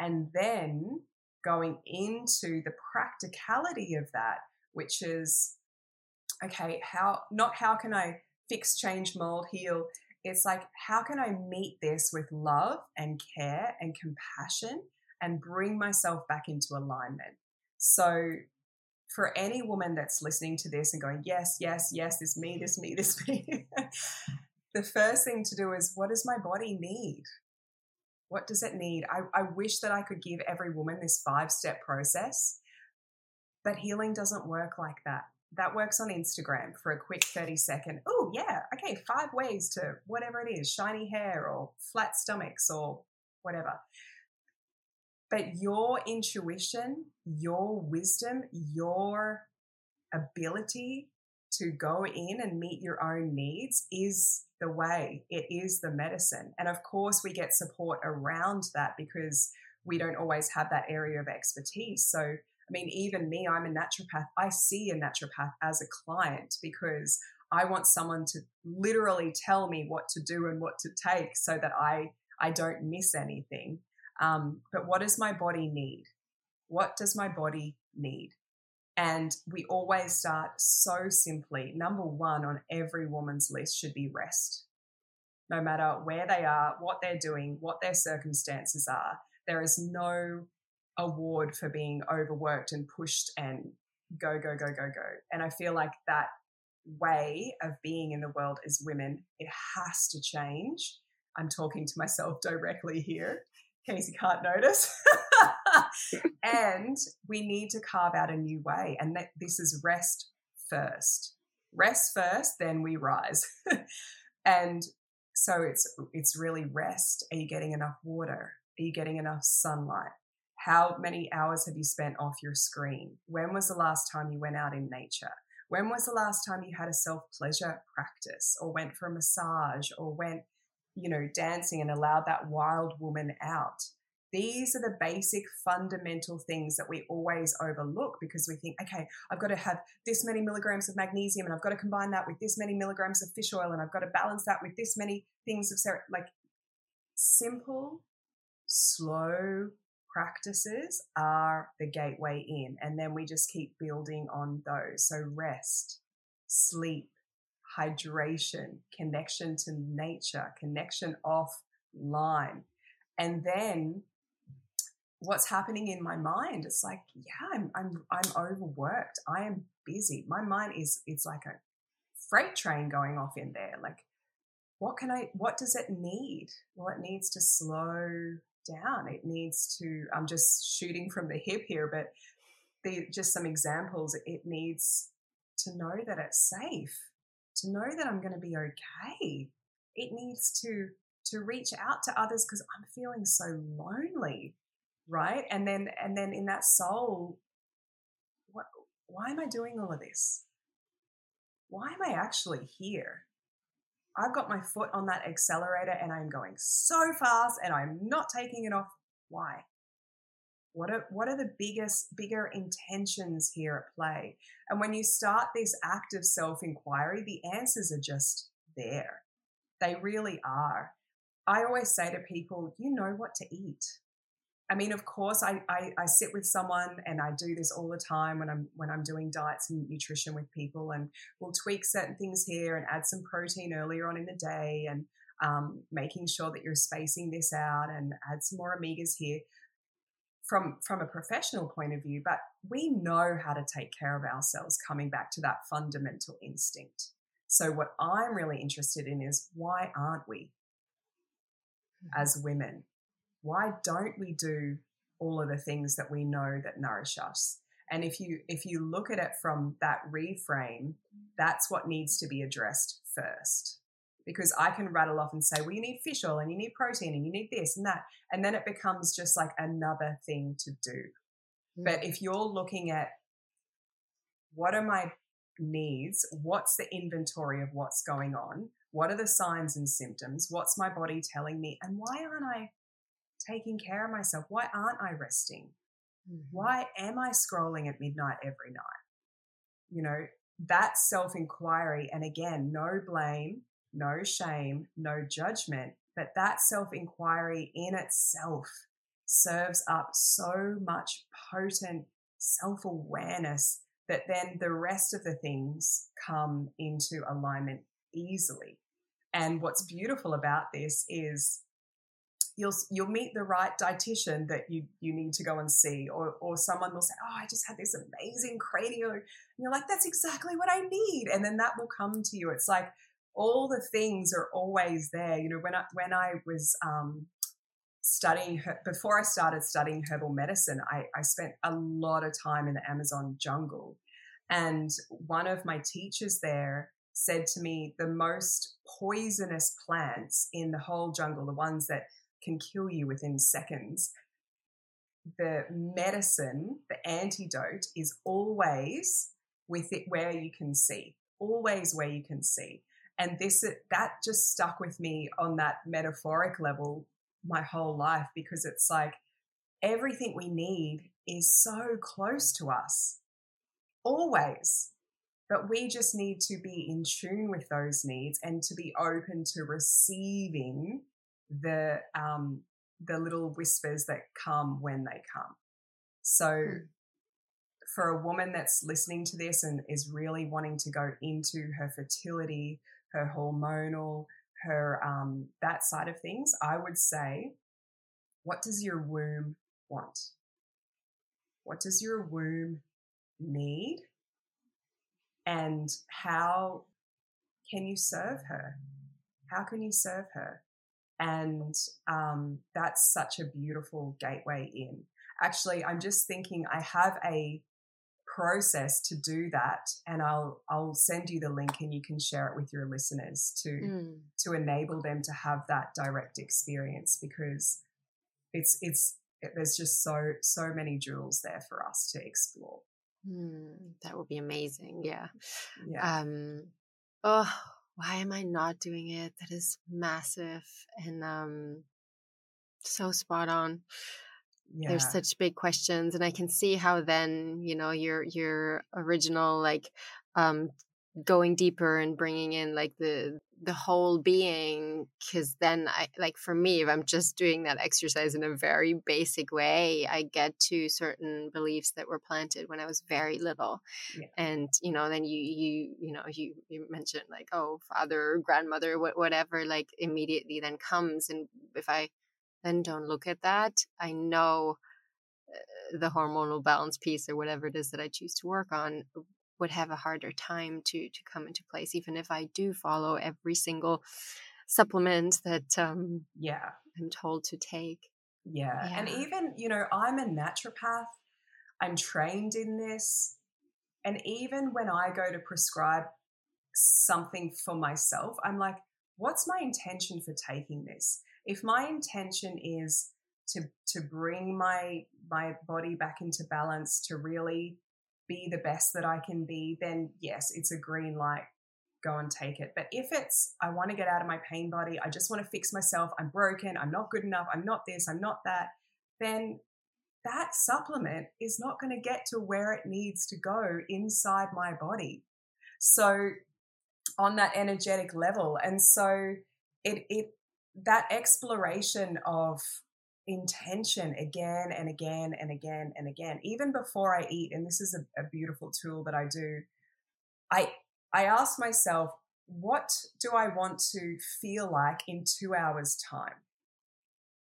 and then going into the practicality of that, which is okay, how, not how can I fix, change, mold, heal? It's like, how can I meet this with love and care and compassion and bring myself back into alignment? So, for any woman that's listening to this and going, yes, yes, yes, this me, this me, this me, the first thing to do is, what does my body need? What does it need? I, I wish that I could give every woman this five step process, but healing doesn't work like that. That works on Instagram for a quick 30 second, oh, yeah, okay, five ways to whatever it is shiny hair or flat stomachs or whatever. But your intuition, your wisdom, your ability to go in and meet your own needs is the way, it is the medicine. And of course, we get support around that because we don't always have that area of expertise. So, I mean, even me, I'm a naturopath. I see a naturopath as a client because I want someone to literally tell me what to do and what to take so that I, I don't miss anything. Um, but what does my body need? What does my body need? And we always start so simply. Number one on every woman's list should be rest. No matter where they are, what they're doing, what their circumstances are, there is no award for being overworked and pushed and go, go, go, go, go. And I feel like that way of being in the world as women, it has to change. I'm talking to myself directly here, in case you can't notice. and we need to carve out a new way. And that this is rest first. Rest first, then we rise. and so it's it's really rest. Are you getting enough water? Are you getting enough sunlight? How many hours have you spent off your screen? When was the last time you went out in nature? When was the last time you had a self pleasure practice or went for a massage or went, you know, dancing and allowed that wild woman out? These are the basic fundamental things that we always overlook because we think, okay, I've got to have this many milligrams of magnesium and I've got to combine that with this many milligrams of fish oil and I've got to balance that with this many things of ser- like simple, slow practices are the gateway in. And then we just keep building on those. So rest, sleep, hydration, connection to nature, connection offline. And then what's happening in my mind it's like yeah i'm i'm i'm overworked. I am busy. My mind is it's like a freight train going off in there. Like what can i what does it need? Well it needs to slow down. It needs to i'm just shooting from the hip here but the just some examples it needs to know that it's safe to know that i'm going to be okay. It needs to to reach out to others because i'm feeling so lonely right? And then and then in that soul what why am i doing all of this? Why am i actually here? I've got my foot on that accelerator and i'm going so fast and i'm not taking it off. Why what are what are the biggest bigger intentions here at play? And when you start this active self inquiry the answers are just there. They really are. I always say to people you know what to eat. I mean, of course, I, I, I, sit with someone and I do this all the time when I'm when I'm doing diets and nutrition with people, and we'll tweak certain things here and add some protein earlier on in the day, and um, making sure that you're spacing this out and add some more omegas here from from a professional point of view. But we know how to take care of ourselves, coming back to that fundamental instinct. So, what I'm really interested in is why aren't we mm-hmm. as women? why don't we do all of the things that we know that nourish us and if you if you look at it from that reframe that's what needs to be addressed first because i can rattle off and say well you need fish oil and you need protein and you need this and that and then it becomes just like another thing to do mm-hmm. but if you're looking at what are my needs what's the inventory of what's going on what are the signs and symptoms what's my body telling me and why aren't i taking care of myself? Why aren't I resting? Mm-hmm. Why am I scrolling at midnight every night? You know, that self inquiry. And again, no blame, no shame, no judgment, but that self inquiry in itself serves up so much potent self awareness that then the rest of the things come into alignment easily. And what's beautiful about this is you'll you'll meet the right dietitian that you you need to go and see or or someone will say oh i just had this amazing cranial and you're like that's exactly what i need and then that will come to you it's like all the things are always there you know when i when i was um, studying before i started studying herbal medicine I, I spent a lot of time in the amazon jungle and one of my teachers there said to me the most poisonous plants in the whole jungle the ones that can kill you within seconds. The medicine, the antidote, is always with it where you can see, always where you can see. And this that just stuck with me on that metaphoric level my whole life because it's like everything we need is so close to us, always. But we just need to be in tune with those needs and to be open to receiving the um, the little whispers that come when they come. So, mm. for a woman that's listening to this and is really wanting to go into her fertility, her hormonal, her um, that side of things, I would say, what does your womb want? What does your womb need? And how can you serve her? How can you serve her? And um, that's such a beautiful gateway in. Actually, I'm just thinking I have a process to do that and I'll I'll send you the link and you can share it with your listeners to mm. to enable them to have that direct experience because it's it's there's just so so many jewels there for us to explore. Mm, that would be amazing. Yeah. Yeah. Um oh why am I not doing it? That is massive and um so spot on. Yeah. There's such big questions and I can see how then, you know, your your original like um going deeper and bringing in like the the whole being because then i like for me if i'm just doing that exercise in a very basic way i get to certain beliefs that were planted when i was very little yeah. and you know then you you you know you you mentioned like oh father grandmother whatever like immediately then comes and if i then don't look at that. I know uh, the hormonal balance piece or whatever it is that i choose to work on would have a harder time to to come into place even if i do follow every single supplement that um yeah. I'm told to take. Yeah. yeah. and even you know i'm a naturopath. I'm trained in this and even when i go to prescribe something for myself i'm like what's my intention for taking this if my intention is to to bring my my body back into balance to really be the best that I can be, then yes, it's a green light. Go and take it. But if it's, I want to get out of my pain body, I just want to fix myself, I'm broken, I'm not good enough, I'm not this, I'm not that, then that supplement is not going to get to where it needs to go inside my body. So, on that energetic level. And so, it, it, that exploration of intention again and again and again and again even before i eat and this is a, a, beautiful tool that i do i i ask myself what do i want to feel like in two hours time?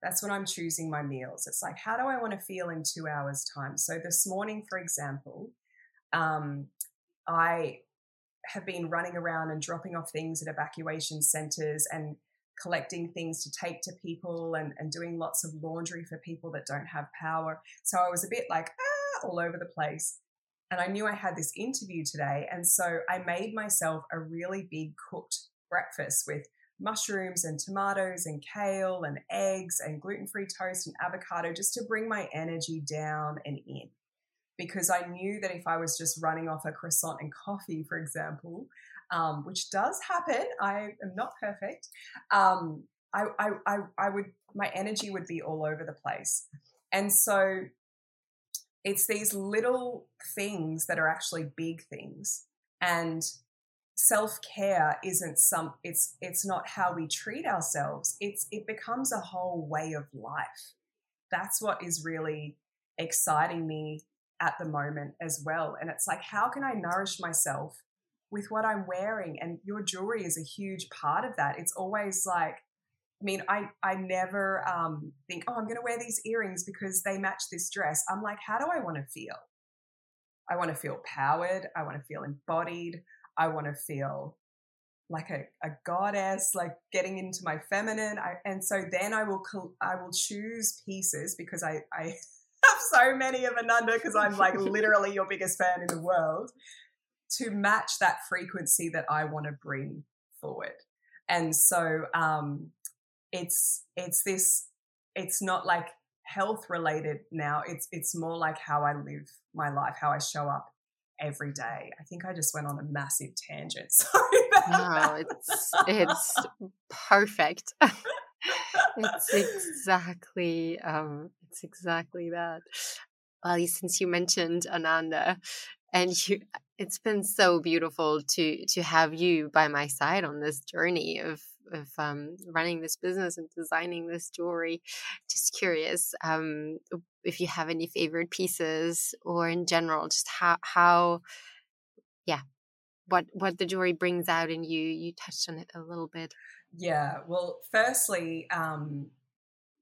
That's when i'm choosing my meals. It's like how do i want to feel in two hours time? So this morning for example um, i have been running around and dropping off things at evacuation centers and collecting things to take to people and, and doing lots of laundry for people that don't have power. So I was a bit like, ah, all over the place. And I knew I had this interview today. And so I made myself a really big cooked breakfast with mushrooms and tomatoes and kale and eggs and gluten free toast and avocado just to bring my energy down and in. Because I knew that if I was just running off a croissant and coffee, for example, um, which does happen. I am not perfect. Um, I, I, I, I would, my energy would be all over the place. And so it's these little things that are actually big things. And self-care isn't some it's it's not how we treat ourselves it's it becomes a whole way of life that's what is really exciting me at the moment as well. And it's like, how can I nourish myself with what I'm wearing? And your jewelry is a huge part of that. It's always like, I mean, I, I never um, think, oh, I'm going to wear these earrings because they match this dress. I'm like, how do I want to feel? I want to feel powered. I want to feel embodied. I want to feel like a, a goddess, like getting into my feminine. I, and so then I will I will choose pieces because I, I have so many of Ananda because I'm like literally your biggest fan in the world to match that frequency that I want to bring forward. And so um, it's it's this it's not like health related now. It's it's more like how I live my life, how I show up every day. I think I just went on a massive tangent. Sorry no, it's it's perfect. it's exactly um it's exactly that. Well, since you mentioned Ananda and you it's been so beautiful to to have you by my side on this journey of of um, running this business and designing this jewelry. Just curious um, if you have any favorite pieces or in general, just how how yeah what what the jewelry brings out in you. You touched on it a little bit. Yeah. Well, firstly, um,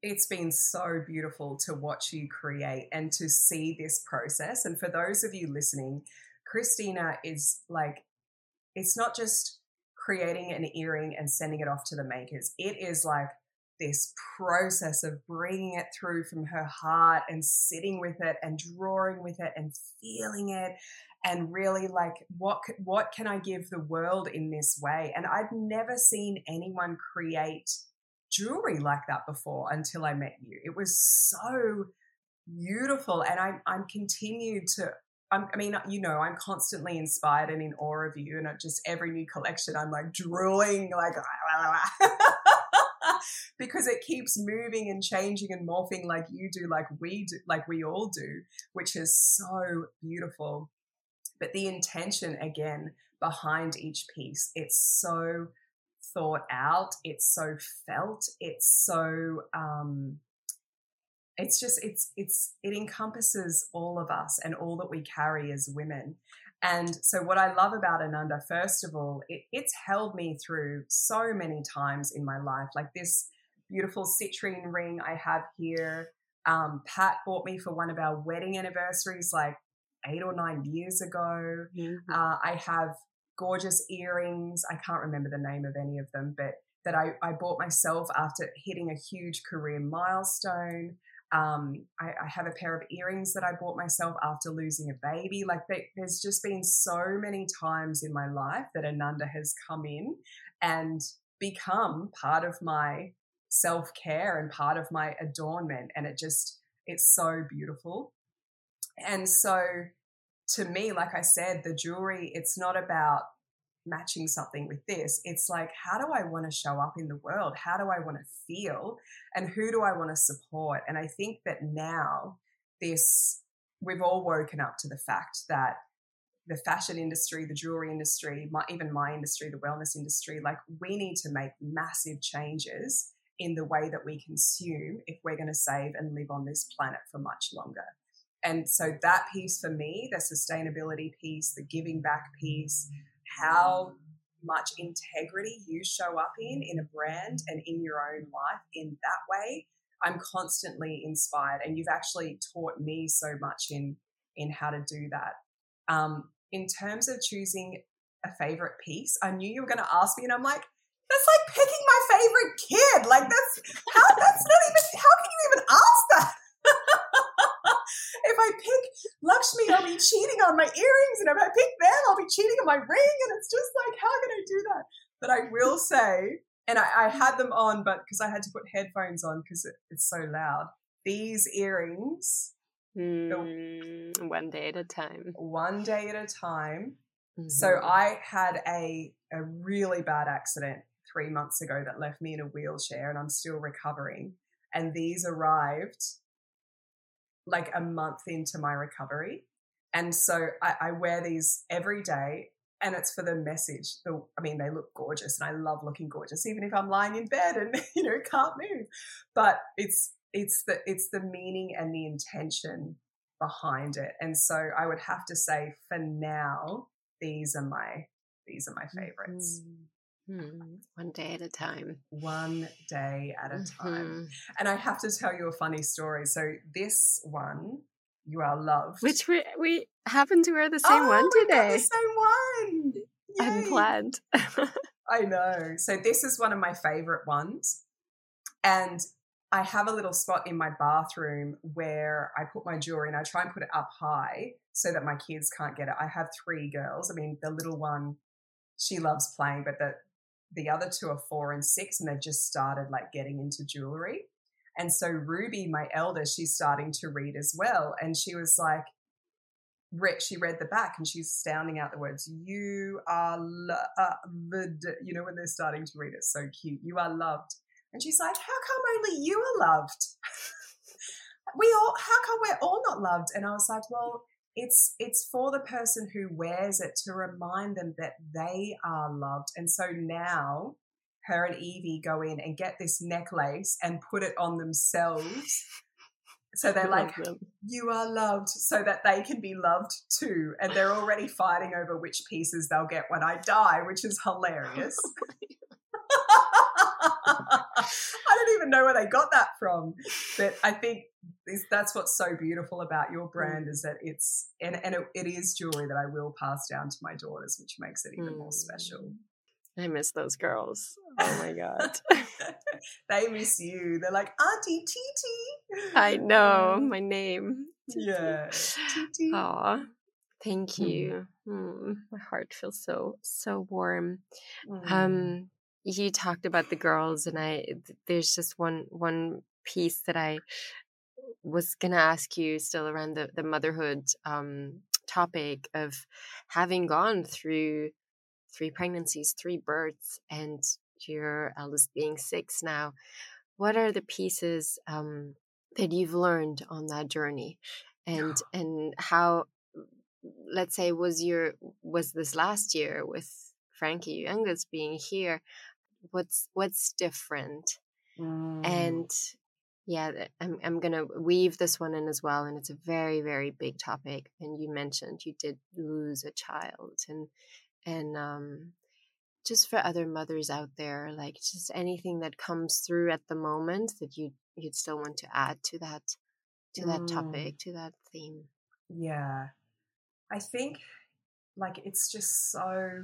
it's been so beautiful to watch you create and to see this process. And for those of you listening, Christina is like, it's not just creating an earring and sending it off to the makers. It is like this process of bringing it through from her heart and sitting with it and drawing with it and feeling it and really like what what can I give the world in this way? And I'd never seen anyone create jewelry like that before until I met you. It was so beautiful, and I'm I'm continued to. I'm, I mean, you know, I'm constantly inspired and in awe of you, and just every new collection, I'm like drooling, like because it keeps moving and changing and morphing like you do, like we do, like we all do, which is so beautiful but the intention again behind each piece it's so thought out it's so felt it's so um it's just it's it's it encompasses all of us and all that we carry as women and so what i love about ananda first of all it, it's held me through so many times in my life like this beautiful citrine ring i have here um, pat bought me for one of our wedding anniversaries like eight or nine years ago. Mm-hmm. Uh, I have gorgeous earrings. I can't remember the name of any of them, but that I, I bought myself after hitting a huge career milestone. Um, I, I, have a pair of earrings that I bought myself after losing a baby. Like they, there's just been so many times in my life that Ananda has come in and become part of my self care and part of my adornment. And it just, it's so beautiful. And so to me, like I said, the jewelry, it's not about matching something with this. It's like, how do I want to show up in the world? How do I want to feel? And who do I want to support? And I think that now, this, we've all woken up to the fact that the fashion industry, the jewelry industry, my, even my industry, the wellness industry, like we need to make massive changes in the way that we consume if we're going to save and live on this planet for much longer. And so that piece for me, the sustainability piece, the giving back piece, how much integrity you show up in in a brand and in your own life in that way i'm constantly inspired. And you've actually taught me so much in in how to do that. Um, in terms of choosing a favorite piece i knew you were going to ask me and i'm like that's like picking my favorite kid. Like that's how that's not even how can you even ask that if I pick Lakshmi, I'll be cheating on my earrings, and if I pick them, I'll be cheating on my ring, and it's just like, how can I do that? But I will say, and I, I had them on, but because I had to put headphones on because it, it's so loud. These earrings, mm, the, one day at a time. One day at a time. Mm-hmm. So I had a a really bad accident three months ago that left me in a wheelchair, and I'm still recovering. And these arrived like a month into my recovery. And so I, I wear these every day and it's for the message. The, I mean, they look gorgeous, and I love looking gorgeous, even if I'm lying in bed and you know can't move. But it's it's the it's the meaning and the intention behind it. And so I would have to say for now, these are my these are my favorites. Mm-hmm. One day at a time. One day at a time. Mm-hmm. And I have to tell you a funny story. So this one, you are loved. Which we we happen to wear the same oh, one today. the same one. Yay. Unplanned. I know. So this is one of my favorite ones. And I have a little spot in my bathroom where I put my jewelry and I try and put it up high so that my kids can't get it. I have three girls. I mean, the little one, she loves playing, but the the other two are four and six, and they've just started like getting into jewelry. And so Ruby, my eldest, she's starting to read as well, and she was like, read, she read the back and she's sounding out the words "You are loved." You know when they're starting to read it, so cute. You are loved, and she's like, "How come only you are loved? we all, how come we're all not loved?" And I was like, "Well." It's it's for the person who wears it to remind them that they are loved. And so now her and Evie go in and get this necklace and put it on themselves. So they're like, you are loved, so that they can be loved too. And they're already fighting over which pieces they'll get when I die, which is hilarious. I don't even know where they got that from. But I think that's what's so beautiful about your brand is that it's, and, and it, it is jewelry that I will pass down to my daughters, which makes it even more special. I miss those girls. Oh my God. they miss you. They're like, Auntie Titi. I know my name. Yeah. Titi. Aw. Thank you. Mm. Mm, my heart feels so so warm. Mm. Um, you talked about the girls, and I there's just one one piece that I was gonna ask you still around the the motherhood um topic of having gone through three pregnancies, three births, and your eldest being six now. What are the pieces um, that you've learned on that journey, and and how? Let's say was your was this last year with Frankie youngest being here. What's what's different, Mm. and yeah, I'm I'm gonna weave this one in as well, and it's a very very big topic. And you mentioned you did lose a child, and and um, just for other mothers out there, like just anything that comes through at the moment that you you'd still want to add to that to that Mm. topic to that theme. Yeah. I think like it's just so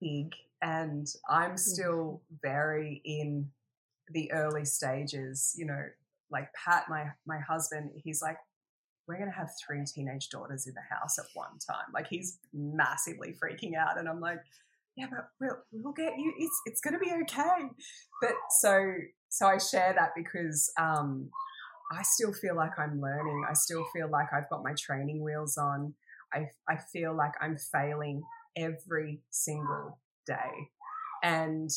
big and I'm still very in the early stages, you know, like Pat my my husband, he's like we're going to have three teenage daughters in the house at one time. Like he's massively freaking out and I'm like yeah, but we'll we'll get you. It's it's going to be okay. But so so I share that because um, I still feel like I'm learning. I still feel like I've got my training wheels on. I I feel like I'm failing every single day, and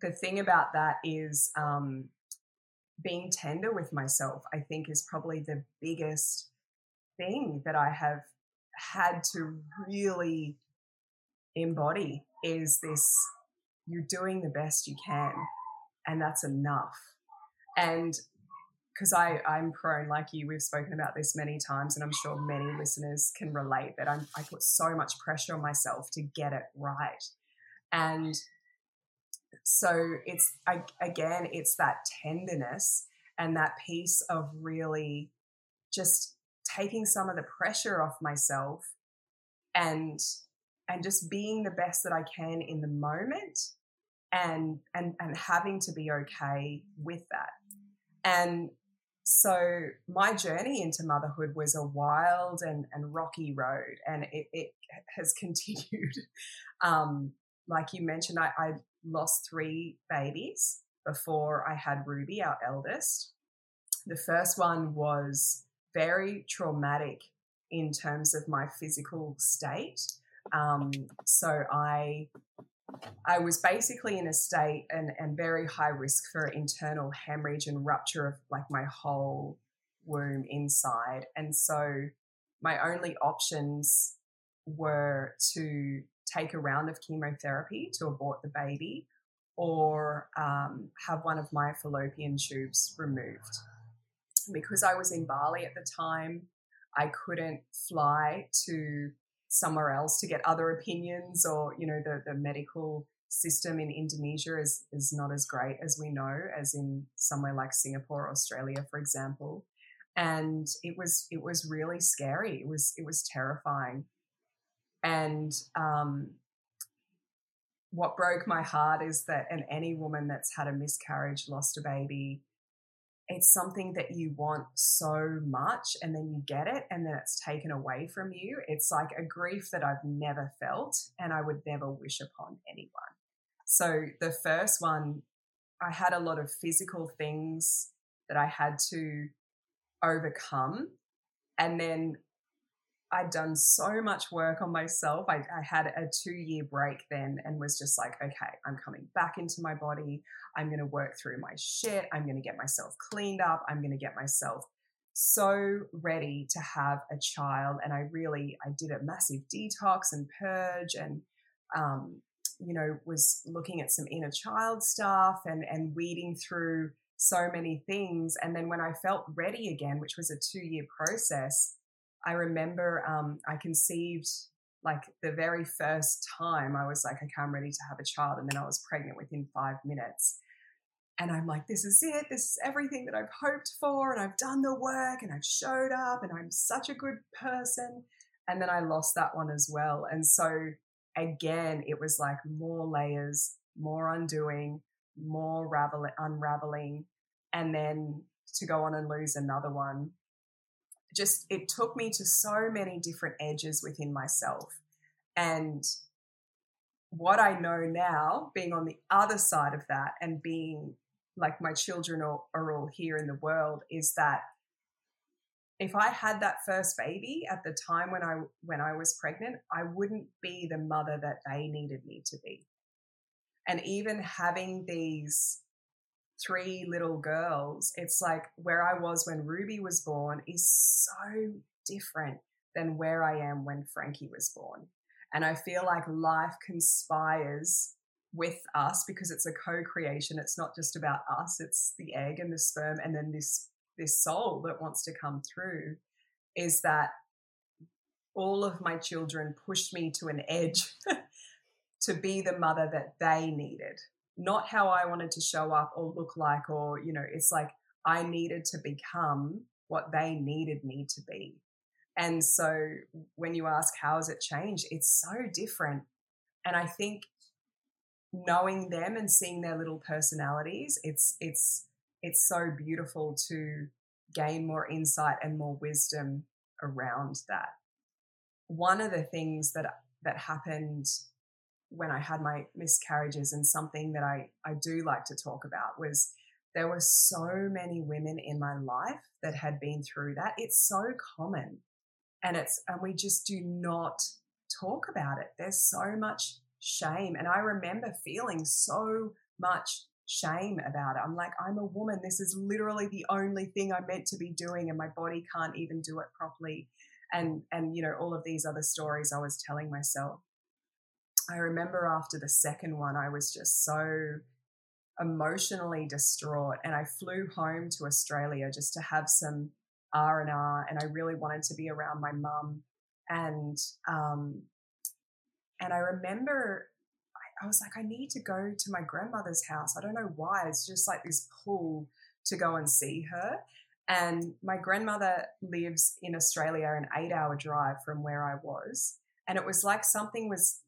the thing about that is um, being tender with myself. I think is probably the biggest thing that I have had to really embody is this you're doing the best you can and that's enough and because I, I'm prone like you, we've spoken about this many times, and I'm sure many listeners can relate that I'm, I put so much pressure on myself to get it right. And so it's, I, again, it's that tenderness and that piece of really just taking some of the pressure off myself and and just being the best that I can in the moment and and and having to be okay with that. And so my journey into motherhood was a wild and, and rocky road and it, it has continued. Um, like you mentioned, I, I lost three babies before I had Ruby, our eldest. The first one was very traumatic in terms of my physical state. Um, so I I was basically in a state and, and very high risk for internal hemorrhage and rupture of like my whole womb inside. And so my only options were to take a round of chemotherapy to abort the baby or um, have one of my fallopian tubes removed. Because I was in Bali at the time, I couldn't fly to somewhere else to get other opinions or, you know, the, the medical system in Indonesia is, is not as great as we know, as in somewhere like Singapore, Australia, for example. And it was it was really scary. It was it was terrifying. And um, what broke my heart is that, and any woman that's had a miscarriage, lost a baby, it's something that you want so much and then you get it and then it's taken away from you. It's like a grief that I've never felt and I would never wish upon anyone. So the first one, I had a lot of physical things that I had to overcome. And then I'd done so much work on myself. I, I had a two year break then and was just like, okay, I'm coming back into my body. I'm going to work through my shit. I'm going to get myself cleaned up. I'm going to get myself so ready to have a child. And I really, I did a massive detox and purge and, um, you know, was looking at some inner child stuff and, and weeding through so many things. And then when I felt ready again, which was a two year process, I remember um, I conceived like the very first time I was like, okay, I'm ready to have a child. And then I was pregnant within five minutes. And I'm like, this is it. This is everything that I've hoped for. And I've done the work and I've showed up and I'm such a good person. And then I lost that one as well. And so again, it was like more layers, more undoing, more ravel- unraveling. And then to go on and lose another one. Just, it took me to so many different edges within myself. And what I know now, being on the other side of that and being like my children are, are all here in the world is that if I had that first baby at the time when I when I was pregnant, I wouldn't be the mother that they needed me to be. And even having these three little girls, it's like where I was when Ruby was born is so different than where I am when Frankie was born. And I feel like life conspires with us because it's a co-creation. It's not just about us. It's the egg and the sperm and then this this soul that wants to come through is that all of my children pushed me to an edge to be the mother that they needed. Not how I wanted to show up or look like or you know, it's like I needed to become what they needed me to be. And so when you ask how has it changed, it's so different. And I think knowing them and seeing their little personalities, it's it's it's so beautiful to gain more insight and more wisdom around that. One of the things that that happened when I had my miscarriages and something that I, I do like to talk about was there were so many women in my life that had been through that. It's so common and it's and we just do not talk about it. There's so much shame. And I remember feeling so much shame about it. I'm like, I'm a woman. This is literally the only thing I'm meant to be doing, and my body can't even do it properly. And and you know, all of these other stories I was telling myself. I remember after the second one, I was just so emotionally distraught, and I flew home to Australia just to have some R and I really wanted to be around my mum. And um, and I remember I, I was like, I need to go to my grandmother's house. I don't know why. It's just like this pull to go and see her. And my grandmother lives in Australia, an eight hour drive from where I was. And it was like something was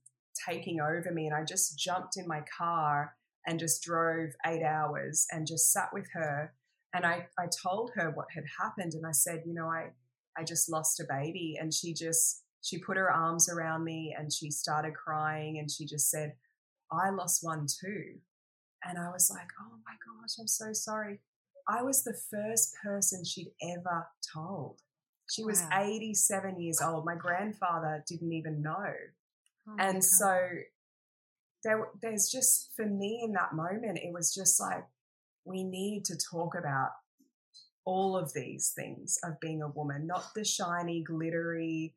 taking over me. And I just jumped in my car and just drove eight hours and just sat with her. And I, I told her what had happened. And I said, you know, I, I just lost a baby. And she just she put her arms around me and she started crying and she just said, I lost one too. And I was like, oh my gosh, I'm so sorry. I was the first person she'd ever told. She was wow. 87 years old. My grandfather didn't even know. Oh and so there, there's just, for me in that moment, it was just like, we need to talk about all of these things of being a woman, not the shiny, glittery,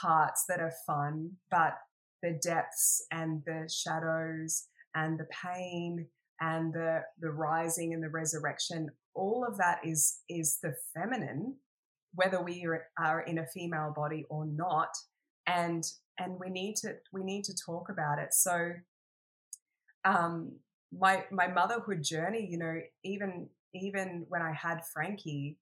parts that are fun, but the depths and the shadows and the pain and the the rising and the resurrection. All of that is is the feminine whether we are in a female body or not. And and we need to we need to talk about it so um my my motherhood journey you know even even when i had frankie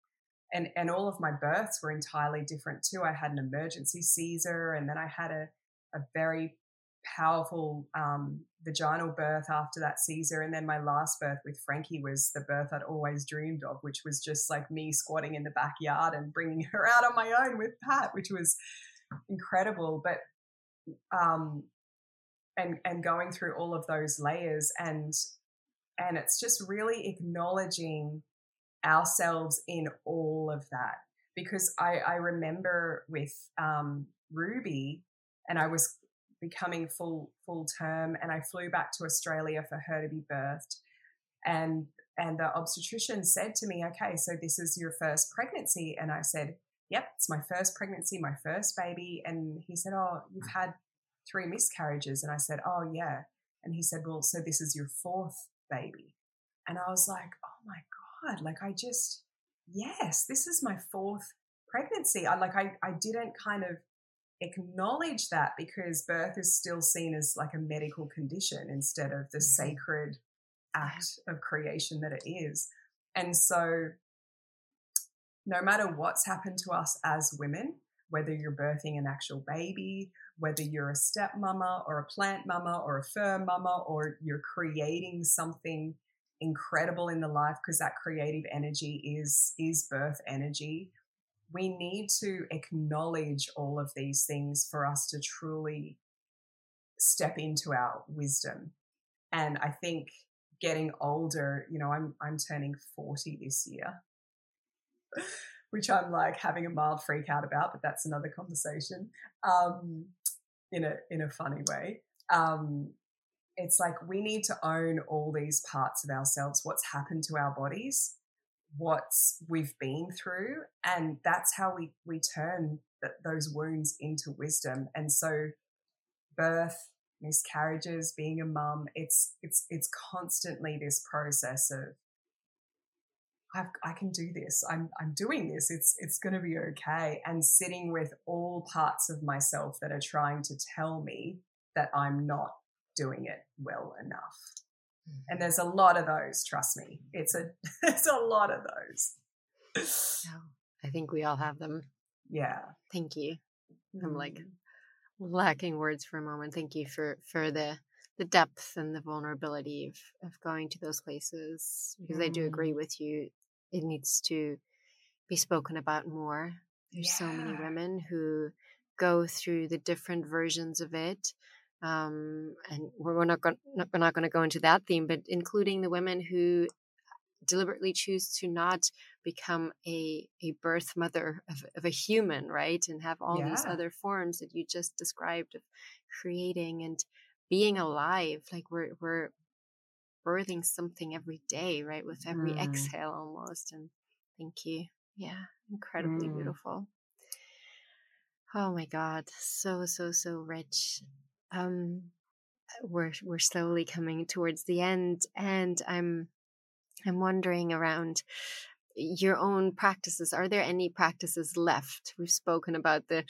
and and all of my births were entirely different too i had an emergency caesar and then i had a a very powerful um, vaginal birth after that Caesar. And then my last birth with Frankie was the birth I'd always dreamed of, which was just like me squatting in the backyard and bringing her out on my own with Pat, which was incredible. But, um, and, and going through all of those layers and, and it's just really acknowledging ourselves in all of that. Because I, I remember with um, Ruby, and I was becoming full full term and I flew back to Australia for her to be birthed and and the obstetrician said to me okay so this is your first pregnancy and I said yep it's my first pregnancy my first baby. And he said oh you've had three miscarriages. And I said oh yeah. And he said well so this is your fourth baby. And I was like oh my god like I just yes this is my fourth pregnancy. I like I I didn't kind of acknowledge that because birth is still seen as like a medical condition instead of the mm-hmm. sacred act of creation that it is. And so, no matter what's happened to us as women, whether you're birthing an actual baby, whether you're a stepmama or a plant mama or a fur mama, or you're creating something incredible in the life because that creative energy is is birth energy we need to acknowledge all of these things for us to truly step into our wisdom. And I think getting older, you know, I'm I'm turning 40 this year. Which I'm like having a mild freak out about, but that's another conversation. Um, in a in a funny way. Um, it's like we need to own all these parts of ourselves, what's happened to our bodies, What's we've been through and that's how we we turn th- those wounds into wisdom and so birth miscarriages being a mum it's it's it's constantly this process of i can do this i'm i'm doing this it's it's going to be okay and sitting with all parts of myself that are trying to tell me that i'm not doing it well enough and mm-hmm. there's a lot of those, trust me. It's a it's a lot of those. I think we all have them. Yeah. Thank you. Mm. I'm like mm-hmm. lacking words for a moment. Thank you for for the the depth and the vulnerability of, of going to those places because mm. I do agree mm-hmm. with you. It needs to be spoken about more. There's yeah. so many women who go through the different versions of it um, and we're not going we're not going to go into that theme, but including the women who deliberately choose to not become a a birth mother of, of a human, right, and have all yeah. these other forms that you just described of creating and being alive. Like we're we're birthing something every day, right, with every mm. exhale almost. And thank you, yeah, incredibly mm. beautiful. Oh my God, so so so rich um, we're we're slowly coming towards the end, and I'm I'm wondering around your own practices are there any practices left we've spoken about the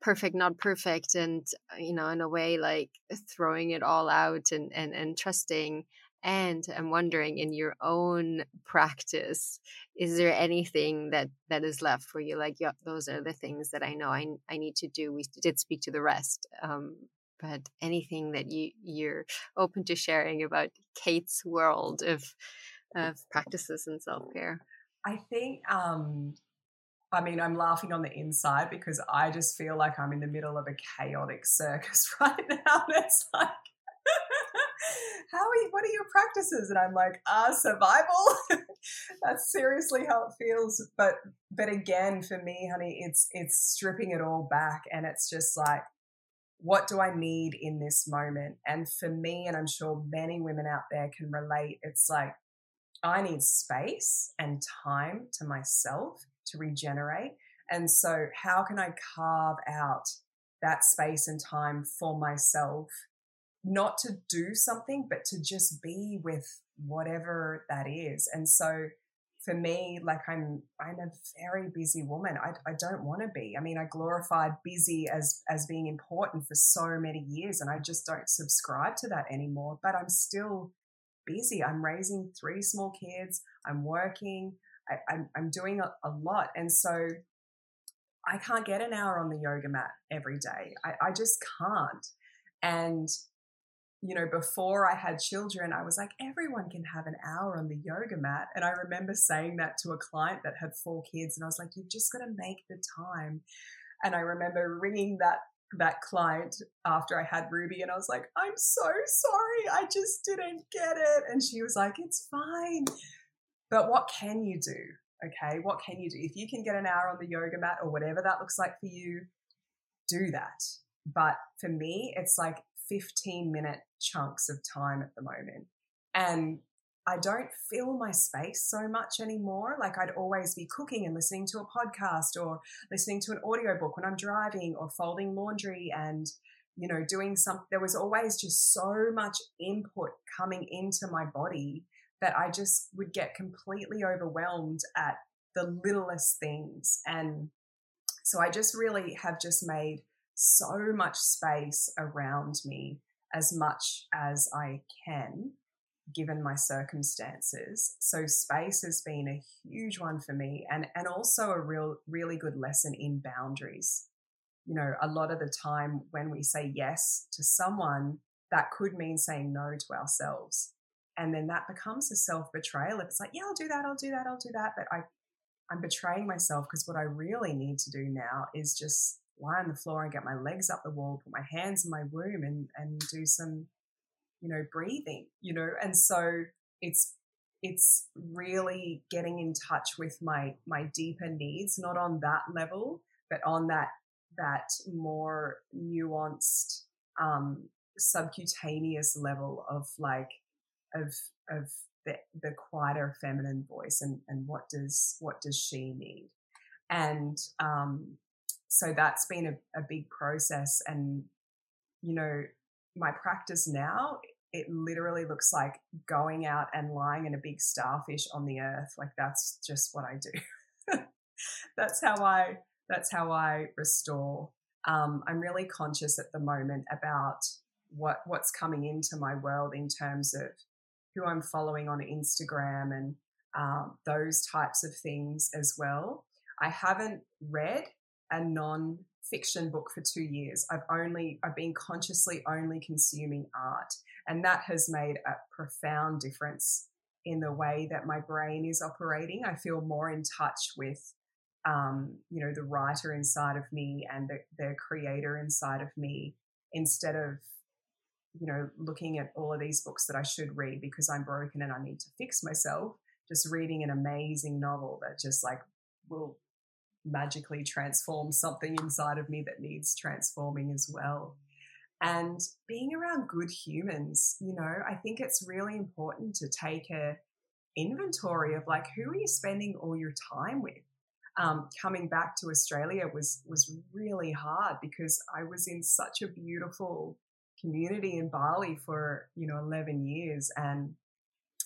perfect not perfect and you know in a way like throwing it all out and and, and trusting and i'm wondering in your own practice is there anything that that is left for you like yeah, those are the things that i know i, I need to do we did speak to the rest um, but anything that you you're open to sharing about Kate's world of of practices and self care. I think um I mean, I'm laughing on the inside because I just feel like I'm in the middle of a chaotic circus right now. It's like, how are you, what are your practices? And I'm like, ah, survival. That's seriously how it feels. But, but again, for me, honey, it's, it's stripping it all back. And it's just like, what do I need in this moment? And for me, and I'm sure many women out there can relate, it's like I need space and time to myself to regenerate. And so, how can I carve out that space and time for myself, not to do something, but to just be with whatever that is? And so, for me, like I'm, I'm a very busy woman. I, I don't want to be. I mean, I glorified busy as as being important for so many years, and I just don't subscribe to that anymore. But I'm still busy. I'm raising three small kids. I'm working. I, am I'm, I'm doing a, a lot, and so I can't get an hour on the yoga mat every day. I, I just can't. And you know, before I had children, I was like, everyone can have an hour on the yoga mat. And I remember saying that to a client that had four kids, and I was like, you've just got to make the time. And I remember ringing that that client after I had Ruby, and I was like, I'm so sorry, I just didn't get it. And she was like, it's fine. But what can you do? Okay, what can you do? If you can get an hour on the yoga mat or whatever that looks like for you, do that. But for me, it's like 15 minute chunks of time at the moment. And I don't fill my space so much anymore. Like I'd always be cooking and listening to a podcast or listening to an audiobook when I'm driving or folding laundry and, you know, doing some, there was always just so much input coming into my body that I just would get completely overwhelmed at the littlest things. And so I just really have just made so much space around me as much as I can, given my circumstances. So space has been a huge one for me and, and also a real, really good lesson in boundaries. You know, a lot of the time when we say yes to someone, that could mean saying no to ourselves. And then that becomes a self betrayal. If it's like, yeah, I'll do that, I'll do that, I'll do that. But I, I'm betraying myself because what I really need to do now is just lie on the floor and get my legs up the wall, put my hands in my womb and, and do some, you know, breathing, you know, and so it's, it's really getting in touch with my, my deeper needs, not on that level, but on that, that more nuanced, um, subcutaneous level of like, of, of the, the quieter feminine voice and, and what does, what does she need? And, um, so that's been a, a big process and you know my practice now it literally looks like going out and lying in a big starfish on the earth like that's just what i do. That's how i that's how i restore. Um, i'm really conscious at the moment about what what's coming into my world in terms of who i'm following on instagram and um, those types of things as well. I haven't read a non fiction book for two years. I've only, I've been consciously only consuming art. And that has made a profound difference in the way that my brain is operating. I feel more in touch with, um, you know, the writer inside of me and the, the creator inside of me instead of, you know, looking at all of these books that I should read because I'm broken and I need to fix myself. Just reading an amazing novel that just like will magically transform something inside of me that needs transforming as well. And being around good humans, you know, I think it's really important to take a inventory of like who are you spending all your time with. Um, coming back to Australia was was really hard because I was in such a beautiful community in Bali for you know 11 years and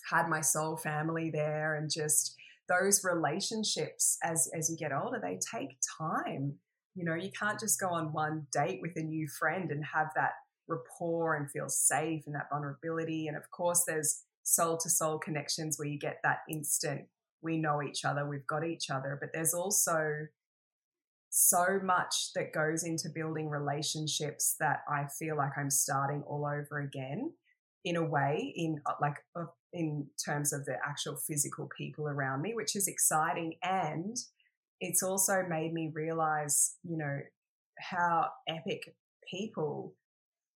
had my soul family there and just those relationships as as you get older they take time. You know you can't just go on one date with a new friend and have that rapport and feel safe and that vulnerability. And of course there's soul to soul connections where you get that instant we know each other we've got each other. But there's also so much that goes into building relationships that I feel like I'm starting all over again in a way in uh, like in terms of the actual physical people around me, which is exciting. And it's also made me realize, you know, how epic people,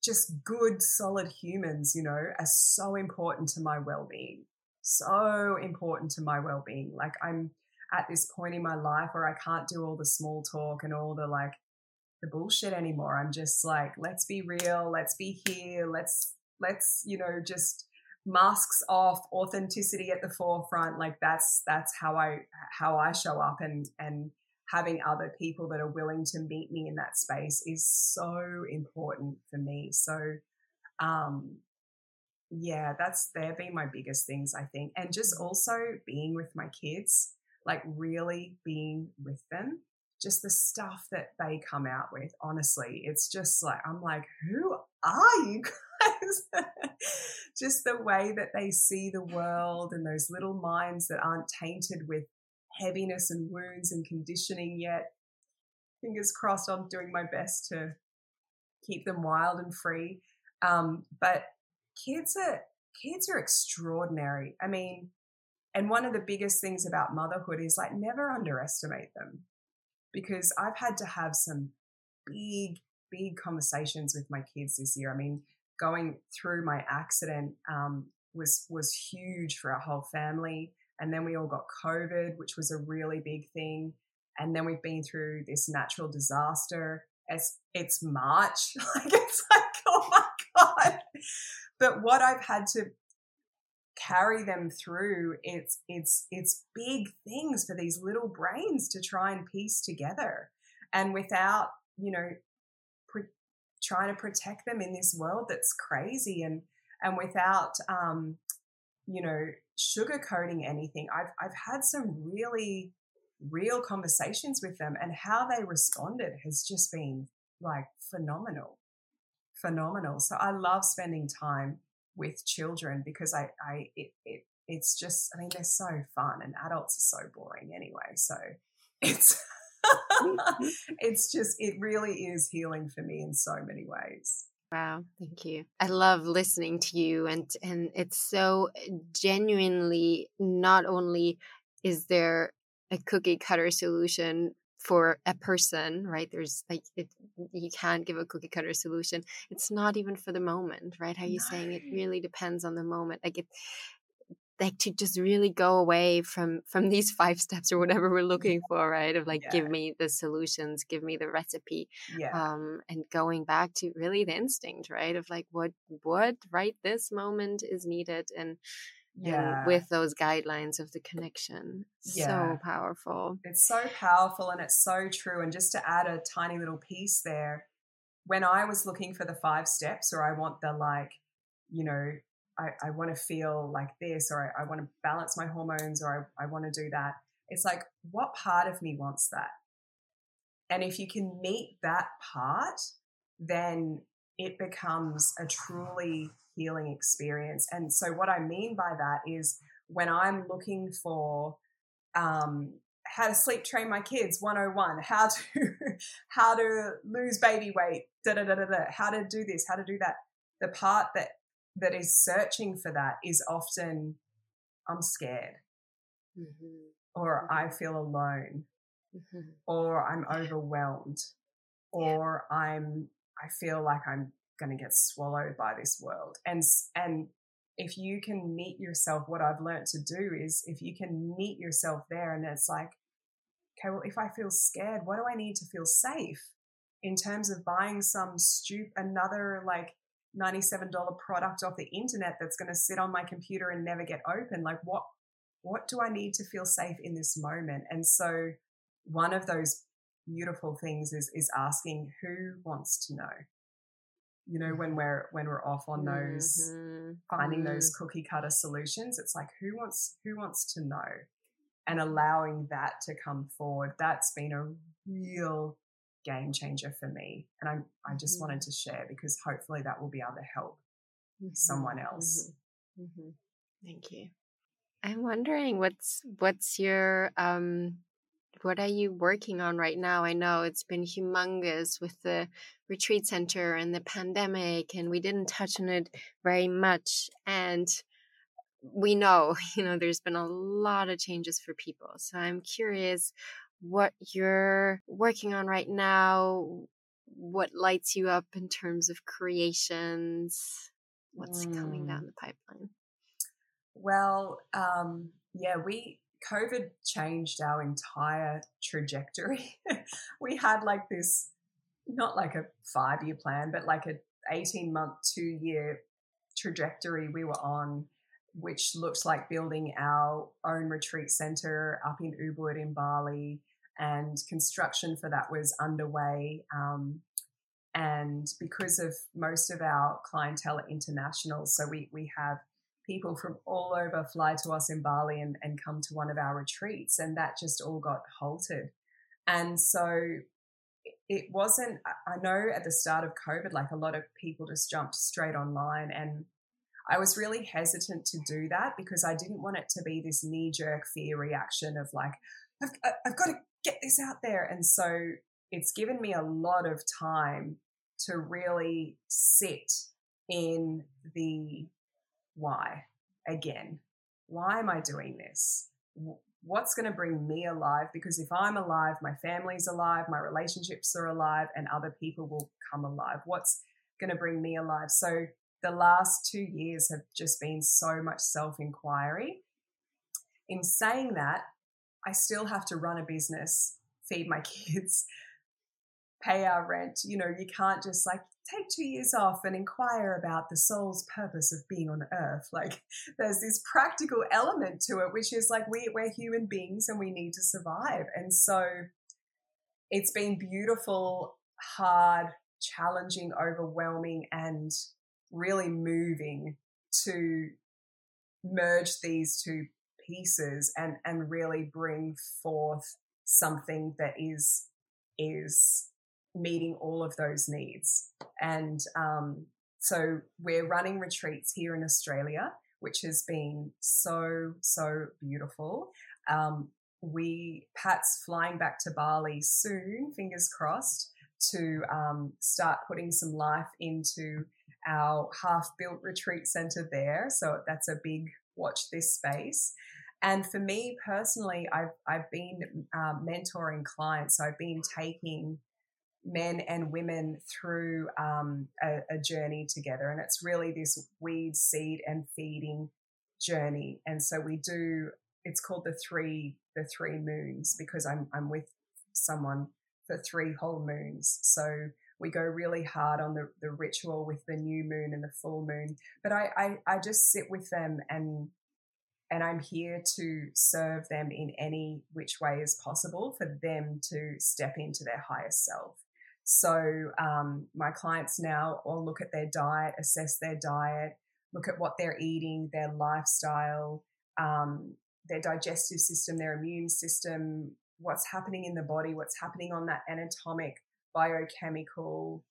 just good, solid humans, you know, are so important to my well being. So important to my well being. Like, I'm at this point in my life where I can't do all the small talk and all the like, the bullshit anymore. I'm just like, let's be real, let's be here, let's, let's, you know, just masks off authenticity at the forefront like that's that's how i how i show up and and having other people that are willing to meet me in that space is so important for me so um yeah, that's they've been my biggest things, I think. And just Mm-hmm. also being with my kids, like really being with them. Just the stuff that they come out with, honestly, it's just like I'm like, who are you guys? just the way that they see the world and those little minds that aren't tainted with heaviness and wounds and conditioning yet. Fingers crossed, I'm doing my best to keep them wild and free. Um, but kids are kids are extraordinary. I mean, and one of the biggest things about motherhood is like never underestimate them because I've had to have some big, big conversations with my kids this year. I mean, going through my accident um, was was huge for our whole family, and then we all got COVID, which was a really big thing, and then we've been through this natural disaster. It's it's March, like it's like oh my god. But what I've had to carry them through it's it's it's big things for these little brains to try and piece together and without you know trying to protect them in this world that's crazy and and without um you know sugarcoating anything i've i've had some really real conversations with them and how they responded has just been like phenomenal phenomenal so i love spending time with children because I, I it, it it's just I mean they're so fun and adults are so boring anyway. So it's Mm-hmm. it's just it really is healing for me in so many ways. Wow, thank you. I love listening to you and and it's so genuinely not only is there a cookie cutter solution for a person, right? There's like it, you can't give a cookie cutter solution. It's not even for the moment, right? How you No. saying it really depends on the moment. Like it like to just really go away from from these five steps or whatever we're looking for, right? Of like Yeah. give me the solutions, give me the recipe Yeah. um, and going back to really the instinct, right? Of like what what right this moment is needed, and yeah. and with those guidelines of the connection, Yeah. so powerful. It's so powerful and it's so true. And just to add a tiny little piece there, when I was looking for the five steps, or I want the like, you know, I, I want to feel like this, or I, I want to balance my hormones, or I, I want to do that. It's like, what part of me wants that? And if you can meet that part, then it becomes a truly healing experience. And so, what I mean by that is when I'm looking for um, how to sleep train my kids 101 how to how to lose baby weight how to do this how to do that the part that that is searching for that is often i'm scared. Mhm, or i feel alone. Mhm. or i'm overwhelmed. Or i'm i feel like i'm going to get swallowed by this world. And and if you can meet yourself what i've learned to do is if you can meet yourself there and it's like okay well if i feel scared what do i need to feel safe? In terms of buying some stup another like $97 product off the internet that's going to sit on my computer and never get open. Like what what do i need to feel safe in this moment? And so one of those beautiful things is is asking who wants to know. You know when we're when we're off on those Mhm, finding those mhm. cookie cutter solutions it's like who wants who wants to know? And allowing that to come forward that's been a real game changer for me and i i just Mhm. wanted to share because hopefully that will be able to help Mhm, someone else mhm, mhm. Thank you. I'm wondering what's what's your um what are you working on right now? I know it's been humongous with the retreat center and the pandemic and we didn't touch on it very much and we know, you know, there's been a lot of changes for people. So I'm curious what you're working on right now, what lights you up in terms of creations, what's coming Mm. down the pipeline. Well, um, yeah, we COVID changed our entire trajectory. we had like this, not like a five year plan, but like a 18 month, two year trajectory we were on, which looked like building our own retreat center up in Ubud in Bali. And construction for that was underway. Um, And because of most of our clientele are international, so we, we have people from all over fly to us in Bali and, and come to one of our retreats, and that just all got halted. And so it wasn't, I know at the start of COVID, like a lot of people just jumped straight online. And I was really hesitant to do that because I didn't want it to be this knee jerk fear reaction of like, I've, I've got to get this out there. And so it's given me a lot of time to really sit in the why again. Why am I doing this? What's going to bring me alive? Because if I'm alive, my family's alive, my relationships are alive, and other people will come alive. What's going to bring me alive? So the last two years have just been so much self inquiry. In saying that, I still have to run a business, feed my kids, pay our rent. You know, you can't just like take two years off and inquire about the soul's purpose of being on earth. Like there's this practical element to it, which is like we, we're human beings and we need to survive. And so it's been beautiful, hard, challenging, overwhelming, and really moving to merge these two pieces and and really bring forth something that is is meeting all of those needs. And um, so we're running retreats here in Australia, which has been so, so beautiful. Um, we, Pat's flying back to Bali soon, fingers crossed, to um, start putting some life into our half built retreat center there. So that's a big watch this space. And for me personally, I've, I've been uh, mentoring clients. So I've been taking men and women through um, a, a, journey together. And it's really this weed, seed, and feeding journey. And so we do. It's called the three the three moons because I'm I'm with someone for three whole moons. So we go really hard on the, the ritual with the new moon and the full moon. But I, I, I just sit with them and and I'm here to serve them in any which way is possible for them to step into their highest self. So um, my clients now all look at their diet, assess their diet, look at what they're eating, their lifestyle, um, their digestive system, their immune system, what's happening in the body, what's happening on that anatomic, biochemical,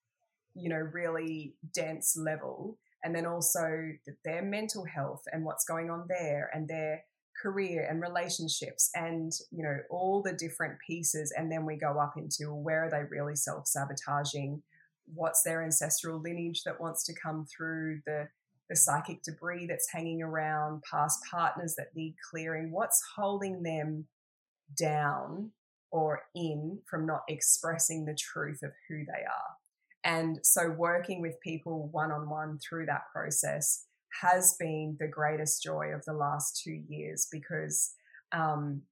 you know, really dense level. And then also their mental health and what's going on there and their career and relationships and you know all the different pieces and then we go up into where are they really self-sabotaging what's their ancestral lineage that wants to come through the the psychic debris that's hanging around past partners that need clearing what's holding them down or in from not expressing the truth of who they are. And so working with people one on one through that process has been the greatest joy of the last two years because um,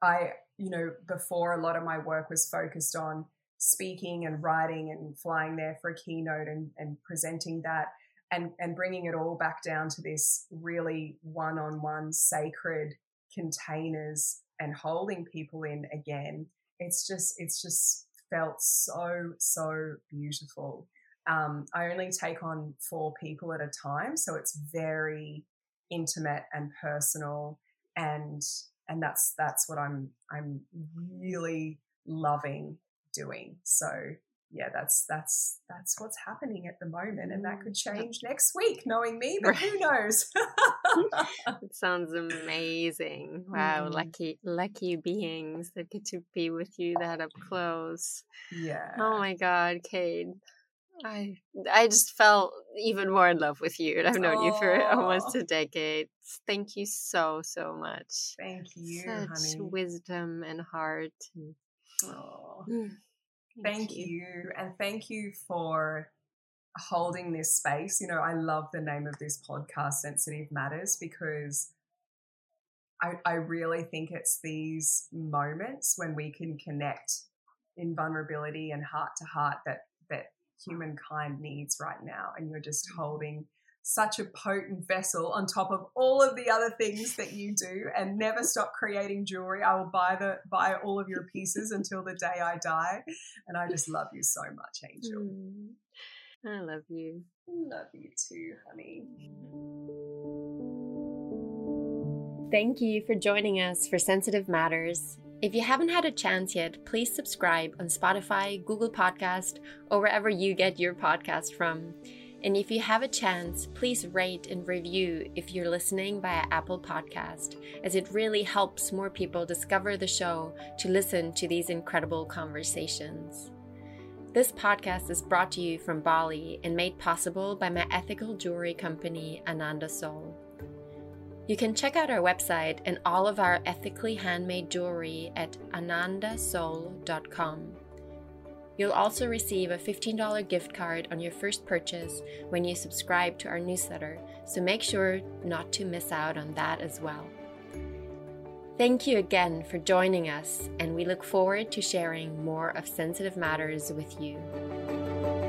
I, you know, before a lot of my work was focused on speaking and writing and flying there for a keynote and, and presenting that and, and bringing it all back down to this really one on one sacred containers and holding people in again. It's just, it's just felt so, so beautiful. Um, I only take on four people at a time, so it's very intimate and personal, and and that's that's what I'm I'm really loving doing. So yeah, that's that's that's what's happening at the moment, and that could mm, change next week, knowing me, but who knows? it sounds amazing! Wow, mm. lucky lucky beings that get to be with you that up close. Oh yeah. Oh my God, Kate, I I just felt even more in love with you, and I've known you for almost a decade. Thank you so so much. Thank you, Such honey. wisdom and heart. And, oh. Thank, thank you. you, and thank you for holding this space. You know, I love the name of this podcast, Sensitive Matters, because I, I really think it's these moments when we can connect in vulnerability and heart to heart that that humankind needs right now. And you're just mm-hmm. holding such a potent vessel on top of all of the other things that you do and never stop creating jewelry. I will buy the buy all of your pieces until the day I die. And I just love you so much, Angel. Mm. I love you. Love you too, honey. Thank you for joining us for Sensitive Matters. If you haven't had a chance yet, please subscribe on Spotify, Google Podcast, or wherever you get your podcast from. And if you have a chance, please rate and review if you're listening via Apple Podcast, as it really helps more people discover the show to listen to these incredible conversations. This podcast is brought to you from Bali and made possible by my ethical jewelry company, Ananda Soul. You can check out our website and all of our ethically handmade jewelry at anandasoul.com. You'll also receive a $15 gift card on your first purchase when you subscribe to our newsletter, so make sure not to miss out on that as well. Thank you again for joining us, and we look forward to sharing more of sensitive matters with you.